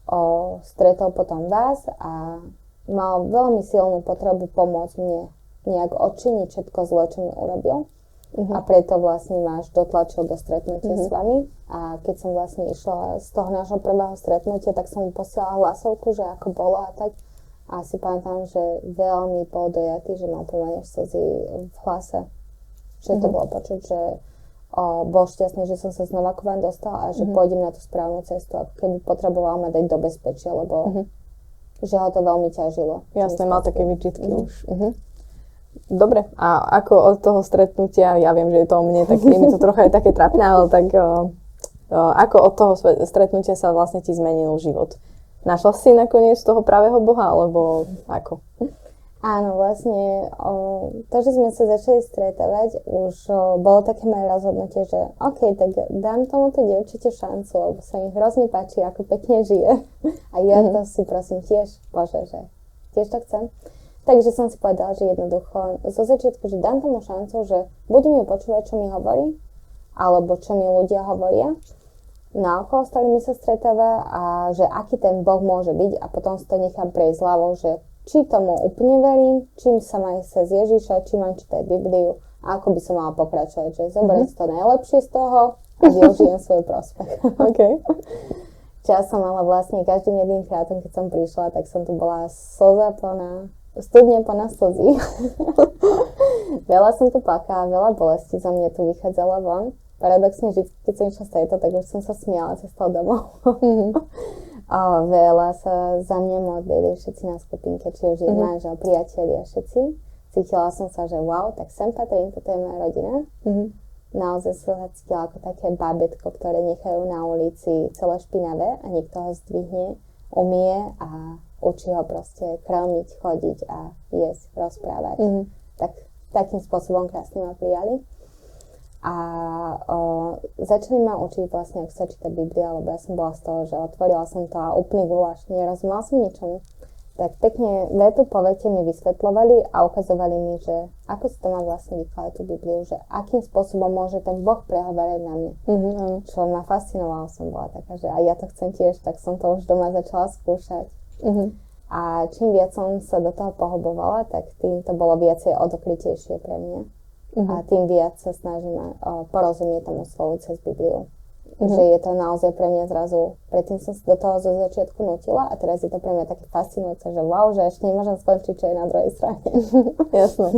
O, stretol potom vás a mal veľmi silnú potrebu pomôcť mne nejak odčiniť všetko zle, čo mi urobil. Uh-huh. A preto vlastne máš dotlačil do stretnutia uh-huh. s vami. A keď som vlastne išla z toho nášho prvého stretnutia, tak som mu posielala hlasovku, že ako bolo a tak. A si pamätám, že veľmi bol dojatý, že mal pomerne slzy v hlase. Že uh-huh. to bolo počuť, že o, bol šťastný, že som sa znova k vám dostala a že uh-huh. pôjdem na tú správnu cestu, ako keby potreboval ma dať do bezpečia, lebo uh-huh. že ho to veľmi ťažilo. Jasne, mal také vyčitky uh-huh. už. Uh-huh. Dobre, a ako od toho stretnutia, ja viem, že je to o mne, tak je mi to trocha aj také trapné, ale tak ako od toho stretnutia sa vlastne ti zmenil život? Našla si nakoniec toho pravého Boha, alebo ako? Áno, vlastne o, to, že sme sa začali stretávať, už o, bolo také moje rozhodnutie, že OK, tak dám tomuto dievčite šancu, lebo sa mi hrozne páči, ako pekne žije. A ja mm-hmm. to si prosím tiež, Bože, že tiež to chcem. Takže som si povedala, že jednoducho zo začiatku, že dám tomu šancu, že budem ju počúvať, čo mi hovorí, alebo čo mi ľudia hovoria, na okolo, s ktorými sa stretáva a že aký ten Boh môže byť a potom si to nechám prejsť hlavou, že či tomu úplne verím, čím sa má sa z Ježiša, či mám čítať Bibliu a ako by som mala pokračovať, že zoberiem mm-hmm. to najlepšie z toho a využijem svoj prospech. okay. Čas som mala vlastne každým jedným krátom, keď som prišla, tak som tu bola slza plná studne plná slzí. veľa som tu plakala, veľa bolesti za mňa tu vychádzala von. Paradoxne, vždy, keď som išla z tak už som sa smiala cestou domov. a veľa sa za mňa modlili všetci na skupinke, či už je mm-hmm. manžel, priatelia, všetci. Cítila som sa, že wow, tak sem patrím, toto je moja rodina. Mm-hmm. Naozaj som sa cítila ako také babetko, ktoré nechajú na ulici celé špinavé a niekto ho zdvihne, umie a ho proste krmiť, chodiť a jesť, rozprávať. Mm-hmm. Tak, takým spôsobom krásne ma prijali. A o, začali ma učiť vlastne, ako sa číta Biblia, lebo ja som bola z toho, že otvorila som to a úplný guláš, nerozumela som ničomu. Tak pekne vetu po vete mi vysvetlovali a ukazovali mi, že ako si to má vlastne vykladať tú Bibliu, že akým spôsobom môže ten Boh prehovárať na mňa. Mm-hmm. Čo ma fascinovalo, som bola taká, že a ja to chcem tiež, tak som to už doma začala skúšať. Uh-huh. A čím viac som sa do toho pohobovala, tak tým to bolo viacej odokrytejšie pre mňa. Uh-huh. A tým viac sa snažím o, porozumieť tomu slovu cez Bibliu. Uh-huh. Že je to naozaj pre mňa zrazu, predtým som sa do toho zo začiatku nutila a teraz je to pre mňa také fascinujúce, že wow, že ešte nemôžem skončiť, čo je na druhej strane. Jasné.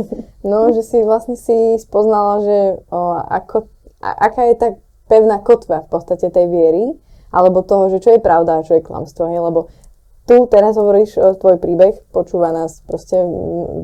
No, že si vlastne si spoznala, že o, ako a, aká je tá pevná kotva v podstate tej viery, alebo toho, že čo je pravda a čo je klamstvo, hej? lebo tu teraz hovoríš o tvoj príbeh, počúva nás proste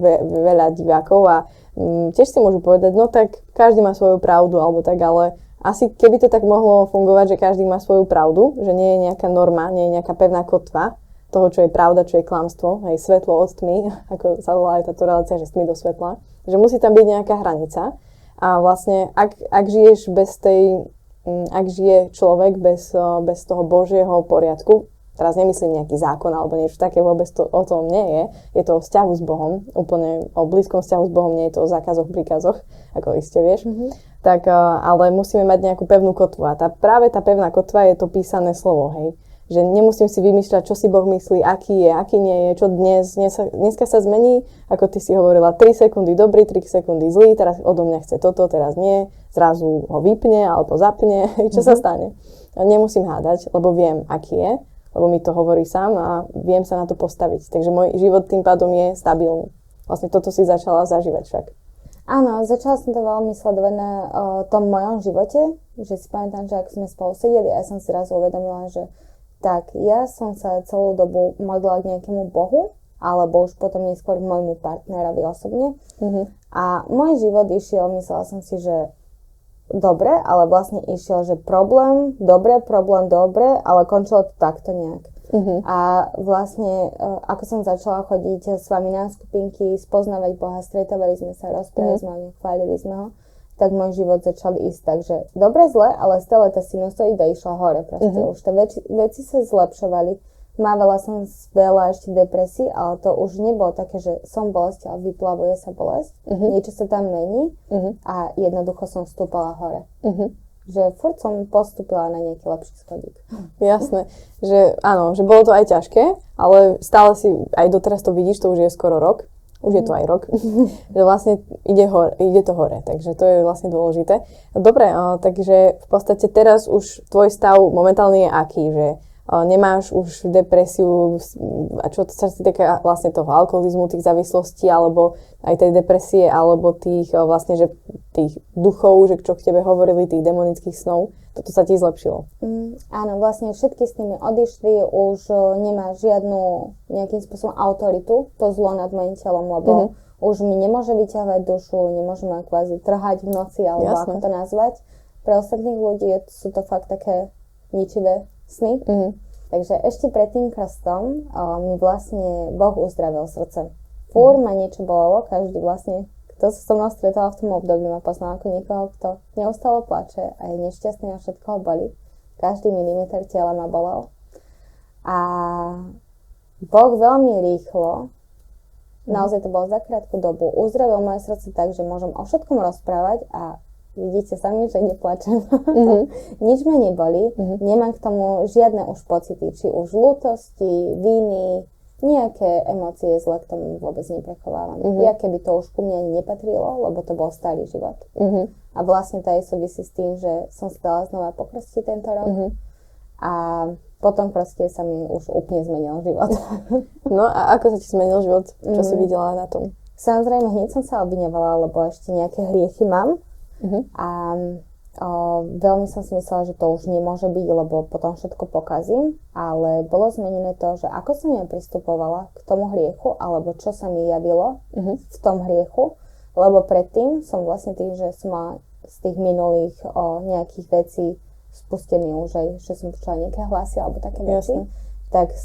ve, veľa divákov a m, tiež si môžu povedať, no tak každý má svoju pravdu alebo tak, ale asi keby to tak mohlo fungovať, že každý má svoju pravdu, že nie je nejaká norma, nie je nejaká pevná kotva toho, čo je pravda, čo je klamstvo, hej, svetlo od tmy, ako sa volá aj táto relácia, že tmy do svetla, že musí tam byť nejaká hranica. A vlastne ak, ak žiješ bez tej, ak žije človek bez, bez toho Božieho poriadku, teraz nemyslím nejaký zákon alebo niečo také, vôbec to o tom nie je. Je to o vzťahu s Bohom, úplne o blízkom vzťahu s Bohom, nie je to o zákazoch, príkazoch, ako iste vieš. Mm-hmm tak, eh, ale musíme mať nejakú pevnú kotvu. A tá, práve tá pevná kotva je to písané slovo, hej. Že nemusím si vymýšľať, čo si Boh myslí, aký je, aký nie je, čo dnes. dnes dneska sa zmení, ako ty si hovorila, 3 sekundy dobrý, 3 sekundy zlý, teraz odo mňa chce toto, teraz nie, zrazu ho vypne alebo zapne, čo mm-hmm. sa mhm. stane. Nemusím hádať, lebo viem, aký je, lebo mi to hovorí sám a viem sa na to postaviť. Takže môj život tým pádom je stabilný. Vlastne toto si začala zažívať však. Áno, začala som to veľmi sledovať na o, tom mojom živote, že si pamätám, že ak sme spolu sedeli a ja som si raz uvedomila, že tak ja som sa celú dobu modlila k nejakému bohu, alebo už potom neskôr k môjmu partnerovi osobne. Mm-hmm. A môj život išiel, myslela som si, že dobre, ale vlastne išiel, že problém, dobre, problém, dobre, ale končilo to takto nejak. Uh-huh. A vlastne, e, ako som začala chodiť s vami na skupinky, spoznávať Boha, stretávali sme sa, rozprávali uh-huh. sme chválili sme ho, tak môj život začal ísť tak, že dobre, zle, ale stále tá sinusoida išla hore. Proste. Uh-huh. Už tie veci, veci sa zlepšovali. Mávala som veľa ešte depresí, ale to už nebolo také, že som bolesť, ale vyplavuje sa bolesť. Uh-huh. Niečo sa tam mení uh-huh. a jednoducho som vstúpala hore. Uh-huh že furt som postupila na nejaký lepší schodík. Jasné, že áno, že bolo to aj ťažké, ale stále si, aj doteraz to vidíš, to už je skoro rok, už je to aj rok, že vlastne ide, hore, ide to hore, takže to je vlastne dôležité. Dobre, takže v podstate teraz už tvoj stav momentálne je aký, že nemáš už depresiu, a čo sa týka vlastne toho alkoholizmu, tých závislostí, alebo aj tej depresie, alebo tých vlastne, že tých duchov, že čo k tebe hovorili, tých demonických snov, toto sa ti zlepšilo. Mm, áno, vlastne všetky s nimi odišli, už nemá žiadnu nejakým spôsobom autoritu, to zlo nad mojim telom, lebo mm-hmm. už mi nemôže vyťahovať dušu, nemôže ma kvázi trhať v noci, alebo Jasne. ako to nazvať. Pre ostatných ľudí sú to fakt také ničivé sny. Mm-hmm. Takže ešte pred tým krstom uh, mi vlastne Boh uzdravil srdce. Fúr mm-hmm. ma niečo bolelo, každý vlastne, kto sa so mnou stretol v tom období, ma poznal ako niekoho, kto neustále plače a je nešťastný a všetko ho boli. Každý milimeter tela ma bolel. A Boh veľmi rýchlo, mm-hmm. naozaj to bolo za krátku dobu, uzdravil moje srdce tak, že môžem o všetkom rozprávať a vidíte sami, že neplačem. Mm-hmm. Nič ma neboli, mm-hmm. nemám k tomu žiadne už pocity, či už lútosti, viny, nejaké emócie zle k tomu vôbec neprechovávam. Mm-hmm. Ja keby to už ku mne nepatrilo, lebo to bol starý život. Mm-hmm. A vlastne to aj súvisí s tým, že som sa dala znova pokrstiť tento rok. Mm-hmm. A potom proste sa mi už úplne zmenil život. no a ako sa ti zmenil život? Čo mm-hmm. si videla na tom? Samozrejme, hneď som sa obviňovala, lebo ešte nejaké hriechy mám Uh-huh. A o, veľmi som si myslela, že to už nemôže byť, lebo potom všetko pokazím, ale bolo zmenené to, že ako som ja pristupovala k tomu hriechu, alebo čo sa mi javilo uh-huh. v tom hriechu, lebo predtým som vlastne tým, že som mala z tých minulých o, nejakých vecí spustený už aj, že som počula nejaké hlasy alebo také veci, Jasne. tak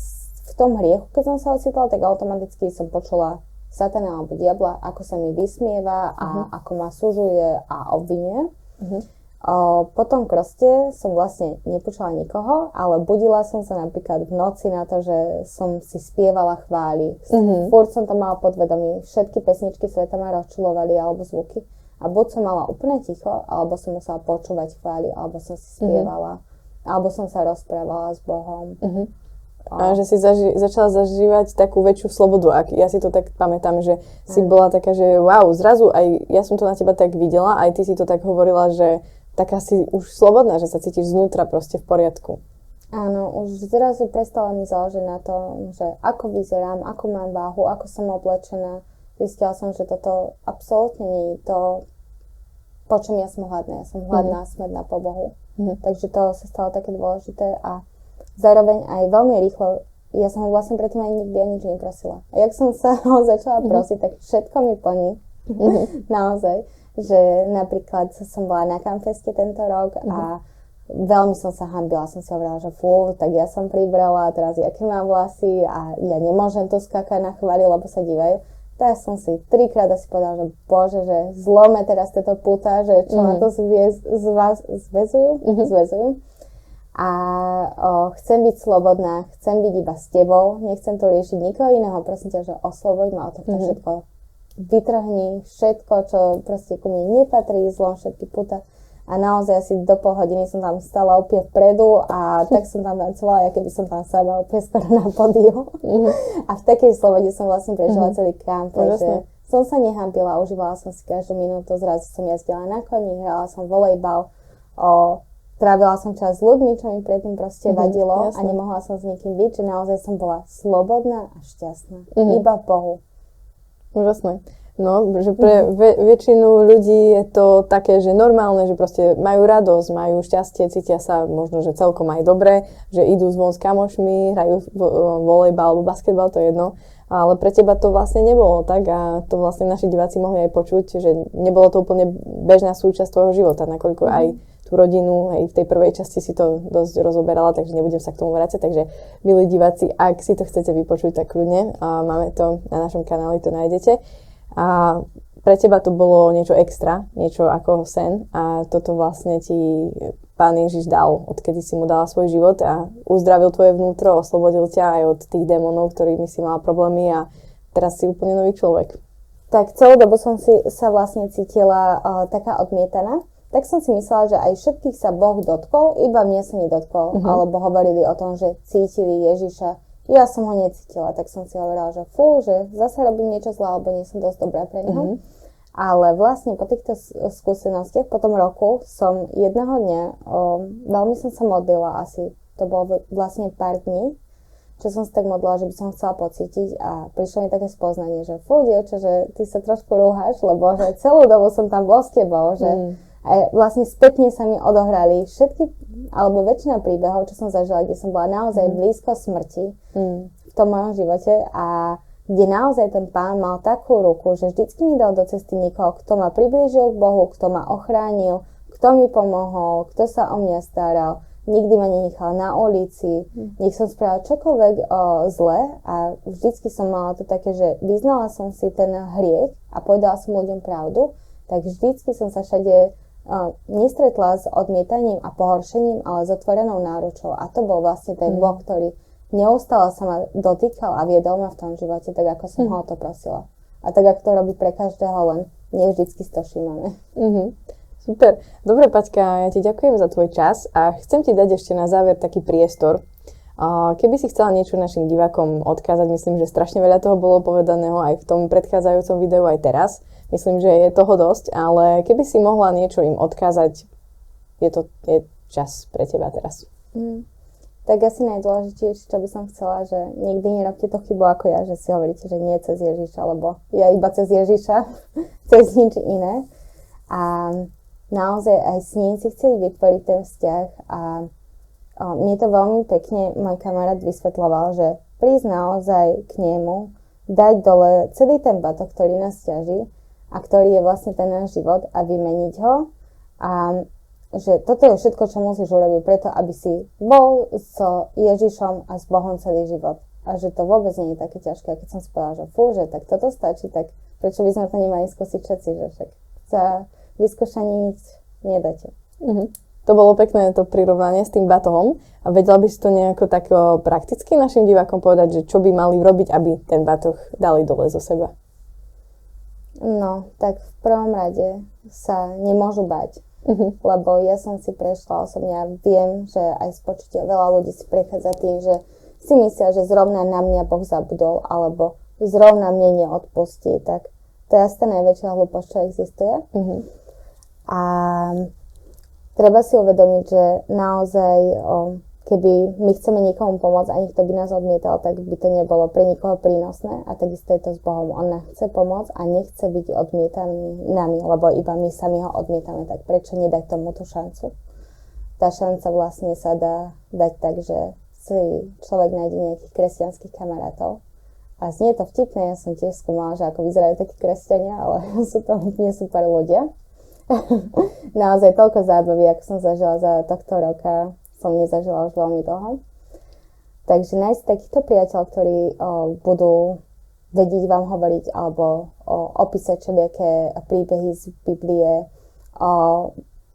v tom hriechu, keď som sa ocitla, tak automaticky som počula satana alebo diabla, ako sa mi vysmieva a uh-huh. ako ma sužuje a obvinuje. Uh-huh. O, po tom krste som vlastne nepočula nikoho, ale budila som sa napríklad v noci na to, že som si spievala chvály. Uh-huh. Furt som to mala podvedomí. Všetky pesničky sveta ma rozčulovali alebo zvuky. A buď som mala úplne ticho, alebo som musela počúvať chvály, alebo som si spievala, uh-huh. alebo som sa rozprávala s Bohom. Uh-huh. A že si zaži- začala zažívať takú väčšiu slobodu. Ak ja si to tak pamätám, že si mm. bola taká, že wow, zrazu aj ja som to na teba tak videla, aj ty si to tak hovorila, že taká si už slobodná, že sa cítiš znútra proste v poriadku. Áno, už zrazu prestala mi záležiť na tom, že ako vyzerám, ako mám váhu, ako som oblečená. Zistila som, že toto absolútne nie je to, po čom ja som hladná. Ja som hladná, mm. smedná po Bohu. Mm. Takže to sa stalo také dôležité a zároveň aj veľmi rýchlo ja som ho vlastne predtým ani nikdy o nič neprosila. A jak som sa ho začala mhm. prosiť, tak všetko mi plní. Mhm. Naozaj. Že napríklad som bola na Campfeste tento rok a mhm. veľmi som sa hambila. Som si hovorila, že fú, tak ja som pribrala, teraz aké mám vlasy a ja nemôžem to skákať na chváli, lebo sa dívajú. Tak som si trikrát asi povedala, že bože, že zlome teraz tieto puta, že čo mm. ma to zviez, zvaz, zväzujú, mm-hmm. zväzujú a o, chcem byť slobodná, chcem byť iba s tebou, nechcem to riešiť nikoho iného, prosím ťa, že osloboď ma o tohto mm-hmm. všetko. Vytrhni všetko, čo proste ku mne nepatrí, zlom všetky puta. A naozaj asi do pol hodiny som tam stala úplne vpredu a tak som tam tancovala, keby som tam sama úplne skoro na podiu. Mm-hmm. A v takej slobode som vlastne prežila mm-hmm. celý kamp, takže som sa nehambila, užívala som si každú minútu, zrazu som jazdila na koni, hrala som volejbal, o, Trávila som čas s ľuďmi, čo mi predtým proste mm-hmm, vadilo jasne. a nemohla som s nikým byť, že naozaj som bola slobodná a šťastná. Mm-hmm. Iba Bohu. Úžasné. No, že pre mm-hmm. ve- väčšinu ľudí je to také, že normálne, že proste majú radosť, majú šťastie, cítia sa možno, že celkom aj dobre, že idú zvon s kamošmi, hrajú volejbal alebo basketbal, to je jedno. Ale pre teba to vlastne nebolo tak a to vlastne naši diváci mohli aj počuť, že nebolo to úplne bežná súčasť tvojho života, nakoľko mm-hmm. aj tú rodinu, aj v tej prvej časti si to dosť rozoberala, takže nebudem sa k tomu vrácať. Takže, milí diváci, ak si to chcete vypočuť, tak kľudne, a máme to na našom kanáli, to nájdete. A pre teba to bolo niečo extra, niečo ako sen a toto vlastne ti Pán Ježiš dal, odkedy si mu dala svoj život a uzdravil tvoje vnútro, oslobodil ťa aj od tých démonov, ktorými si mala problémy a teraz si úplne nový človek. Tak celú dobu som si sa vlastne cítila uh, taká odmietaná tak som si myslela, že aj všetkých sa Boh dotkol, iba mne sa nedotkol. Uh-huh. Alebo hovorili o tom, že cítili Ježiša. Ja som ho necítila, tak som si hovorila, že fú, že zase robím niečo zlé, alebo nie som dosť dobrá pre neho. Uh-huh. Ale vlastne po týchto skúsenostiach, po tom roku, som jedného dňa, o, veľmi som sa modlila asi, to bolo vlastne pár dní, čo som sa tak modlila, že by som chcela pocítiť a prišlo mi také spoznanie, že fú, dievča, že ty sa trošku rúhaš, lebo že celú dobu som tam bol s tebou, že mm a vlastne spätne sa mi odohrali všetky, alebo väčšina príbehov, čo som zažila, kde som bola naozaj mm. blízko smrti mm. v tom mojom živote a kde naozaj ten pán mal takú ruku, že vždycky mi dal do cesty niekoho, kto ma priblížil k Bohu, kto ma ochránil, kto mi pomohol, kto sa o mňa staral. Nikdy ma nenechal na ulici, mm. nech som spravila čokoľvek o, zle a vždycky som mala to také, že vyznala som si ten hriech a povedala som ľuďom pravdu, tak vždycky som sa všade nestretla s odmietaním a pohoršením, ale s otvorenou náručou. A to bol vlastne ten mm. Boh, ktorý neustále sa ma dotýkal a viedol ma v tom živote, tak ako som mm. ho o to prosila. A tak, ako to robí pre každého, len nie vždycky to všímame. Mm-hmm. Super. Dobre, Paťka, ja ti ďakujem za tvoj čas a chcem ti dať ešte na záver taký priestor. Keby si chcela niečo našim divákom odkázať, myslím, že strašne veľa toho bolo povedaného aj v tom predchádzajúcom videu, aj teraz. Myslím, že je toho dosť, ale keby si mohla niečo im odkázať, je to je čas pre teba teraz. Mm. Tak asi najdôležitejšie, čo by som chcela, že nikdy nerobte to chybu ako ja, že si hovoríte, že nie cez Ježiša, lebo ja iba cez Ježiša, cez nič iné. A naozaj aj s ním si chceli vytvoriť ten vzťah a o, mne to veľmi pekne môj kamarát vysvetloval, že prísť naozaj k nemu, dať dole celý ten batok, ktorý nás ťaží a ktorý je vlastne ten náš život a vymeniť ho. A že toto je všetko, čo musíš urobiť preto, aby si bol so Ježišom a s Bohom celý život. A že to vôbec nie je také ťažké. A keď som si že fú, že tak toto stačí, tak prečo by sme to nemali skúsiť všetci, že však za vyskúšanie nic nedáte. Mm-hmm. To bolo pekné to prirovnanie s tým batohom. A vedela by si to nejako tak prakticky našim divákom povedať, že čo by mali robiť, aby ten batoh dali dole zo seba? No, tak v prvom rade sa nemôžu bať. Uh-huh. Lebo ja som si prešla osobne a viem, že aj z počutia veľa ľudí si prechádza tým, že si myslia, že zrovna na mňa Boh zabudol, alebo zrovna mne neodpustí. Tak to je asi tá najväčšia hlúposť, čo existuje. Uh-huh. A treba si uvedomiť, že naozaj o, keby my chceme niekomu pomôcť a niekto by nás odmietal, tak by to nebolo pre nikoho prínosné a takisto je to s Bohom. On nám chce pomôcť a nechce byť odmietaný nami, lebo iba my sami ho odmietame, tak prečo nedať tomu tú šancu? Tá šanca vlastne sa dá dať tak, že si človek nájde nejakých kresťanských kamarátov. A znie to vtipné, ja som tiež skúmala, že ako vyzerajú takí kresťania, ale sú to úplne super ľudia. Naozaj toľko zábavy, ako som zažila za tohto roka, som nezažila už veľmi dlho. Takže nájsť takýchto priateľ, ktorí o, budú vedieť vám hovoriť alebo o, opísať všelijaké príbehy z Biblie, o,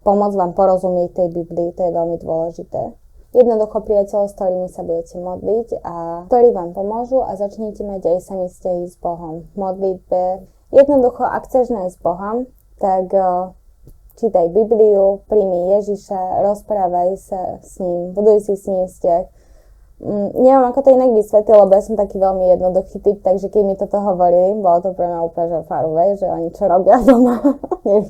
pomôcť vám porozumieť tej Biblii, to je veľmi dôležité. Jednoducho priateľov, s ktorými sa budete modliť a ktorí vám pomôžu a začnite mať aj sami vzťahy s Bohom. Modlitbe. Jednoducho, ak chceš nájsť Boha, tak čítaj Bibliu, príjmi Ježiša, rozprávaj sa s ním, buduj si s ním vzťah. Mm, neviem, ako to inak vysvetliť, lebo ja som taký veľmi jednoduchý typ, takže keď mi toto hovorili, bolo to pre mňa úplne že farové, že oni čo robia doma,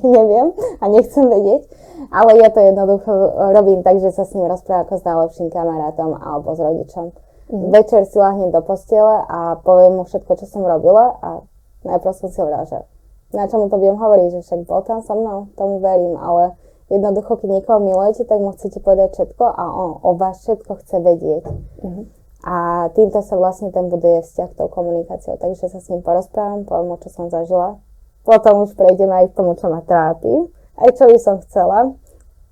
neviem a nechcem vedieť. Ale ja to jednoducho robím tak, že sa s ním rozprávam ako s najlepším kamarátom alebo s rodičom. Mm. Večer si lahnem do postele a poviem mu všetko, čo som robila a najprv som si hovorila, že na čomu to budem hovoriť, že však bol tam so mnou, tomu verím, ale jednoducho, keď niekoho milujete, tak mu chcete povedať všetko a on o vás všetko chce vedieť. Mm-hmm. A týmto sa vlastne ten buduje vzťah tou komunikáciou. Takže sa s ním porozprávam, poviem mu, čo som zažila. Potom už prejdeme aj k tomu, čo ma trápi. Aj čo by som chcela.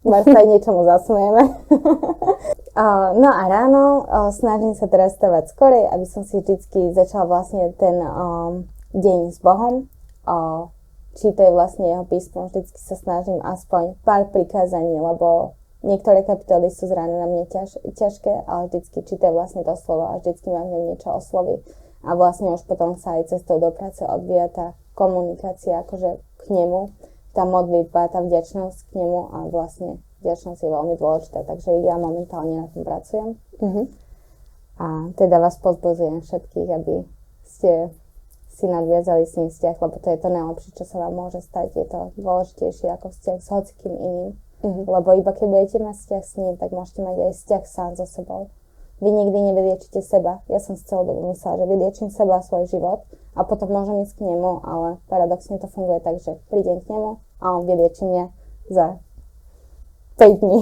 Máš sa aj niečomu zasmejeme. no a ráno snažím sa teraz stavať skorej, aby som si vždy začala vlastne ten deň s Bohom o, čítať vlastne jeho písmo. Vždycky sa snažím aspoň pár prikázaní, lebo niektoré kapitoly sú z rána na mne ťaž, ťažké, ale vždycky čítaj vlastne to slovo a vždycky ma v ňom niečo osloví. A vlastne už potom sa aj cestou do práce odvíja tá komunikácia akože k nemu, tá modlitba, tá vďačnosť k nemu a vlastne vďačnosť je veľmi dôležitá, takže ja momentálne na tom pracujem. Uh-huh. A teda vás pozbudzujem všetkých, aby ste si nadviazali s ním vzťah, lebo to je to najlepšie, čo sa vám môže stať. Je to dôležitejšie ako vzťah s hocikým iným. Mm-hmm. Lebo iba keď budete mať vzťah s ním, tak môžete mať aj vzťah sám so sebou. Vy nikdy nevyliečite seba. Ja som z celou dobu myslela, že vyliečím seba a svoj život a potom môžem ísť k nemu, ale paradoxne to funguje tak, že prídem k nemu a on vylieči mňa za 5 dní.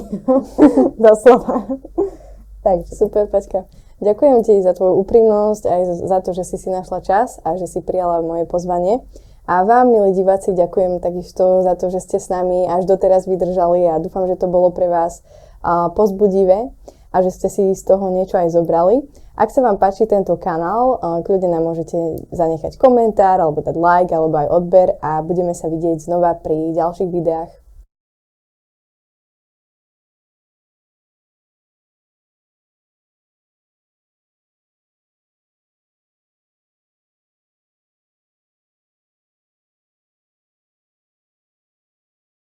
Doslova. Takže. Super, Paťka. Ďakujem ti za tvoju úprimnosť aj za to, že si si našla čas a že si prijala moje pozvanie. A vám, milí diváci, ďakujem takisto za to, že ste s nami až doteraz vydržali a dúfam, že to bolo pre vás pozbudivé a že ste si z toho niečo aj zobrali. Ak sa vám páči tento kanál, kľudne nám môžete zanechať komentár alebo dať like alebo aj odber a budeme sa vidieť znova pri ďalších videách.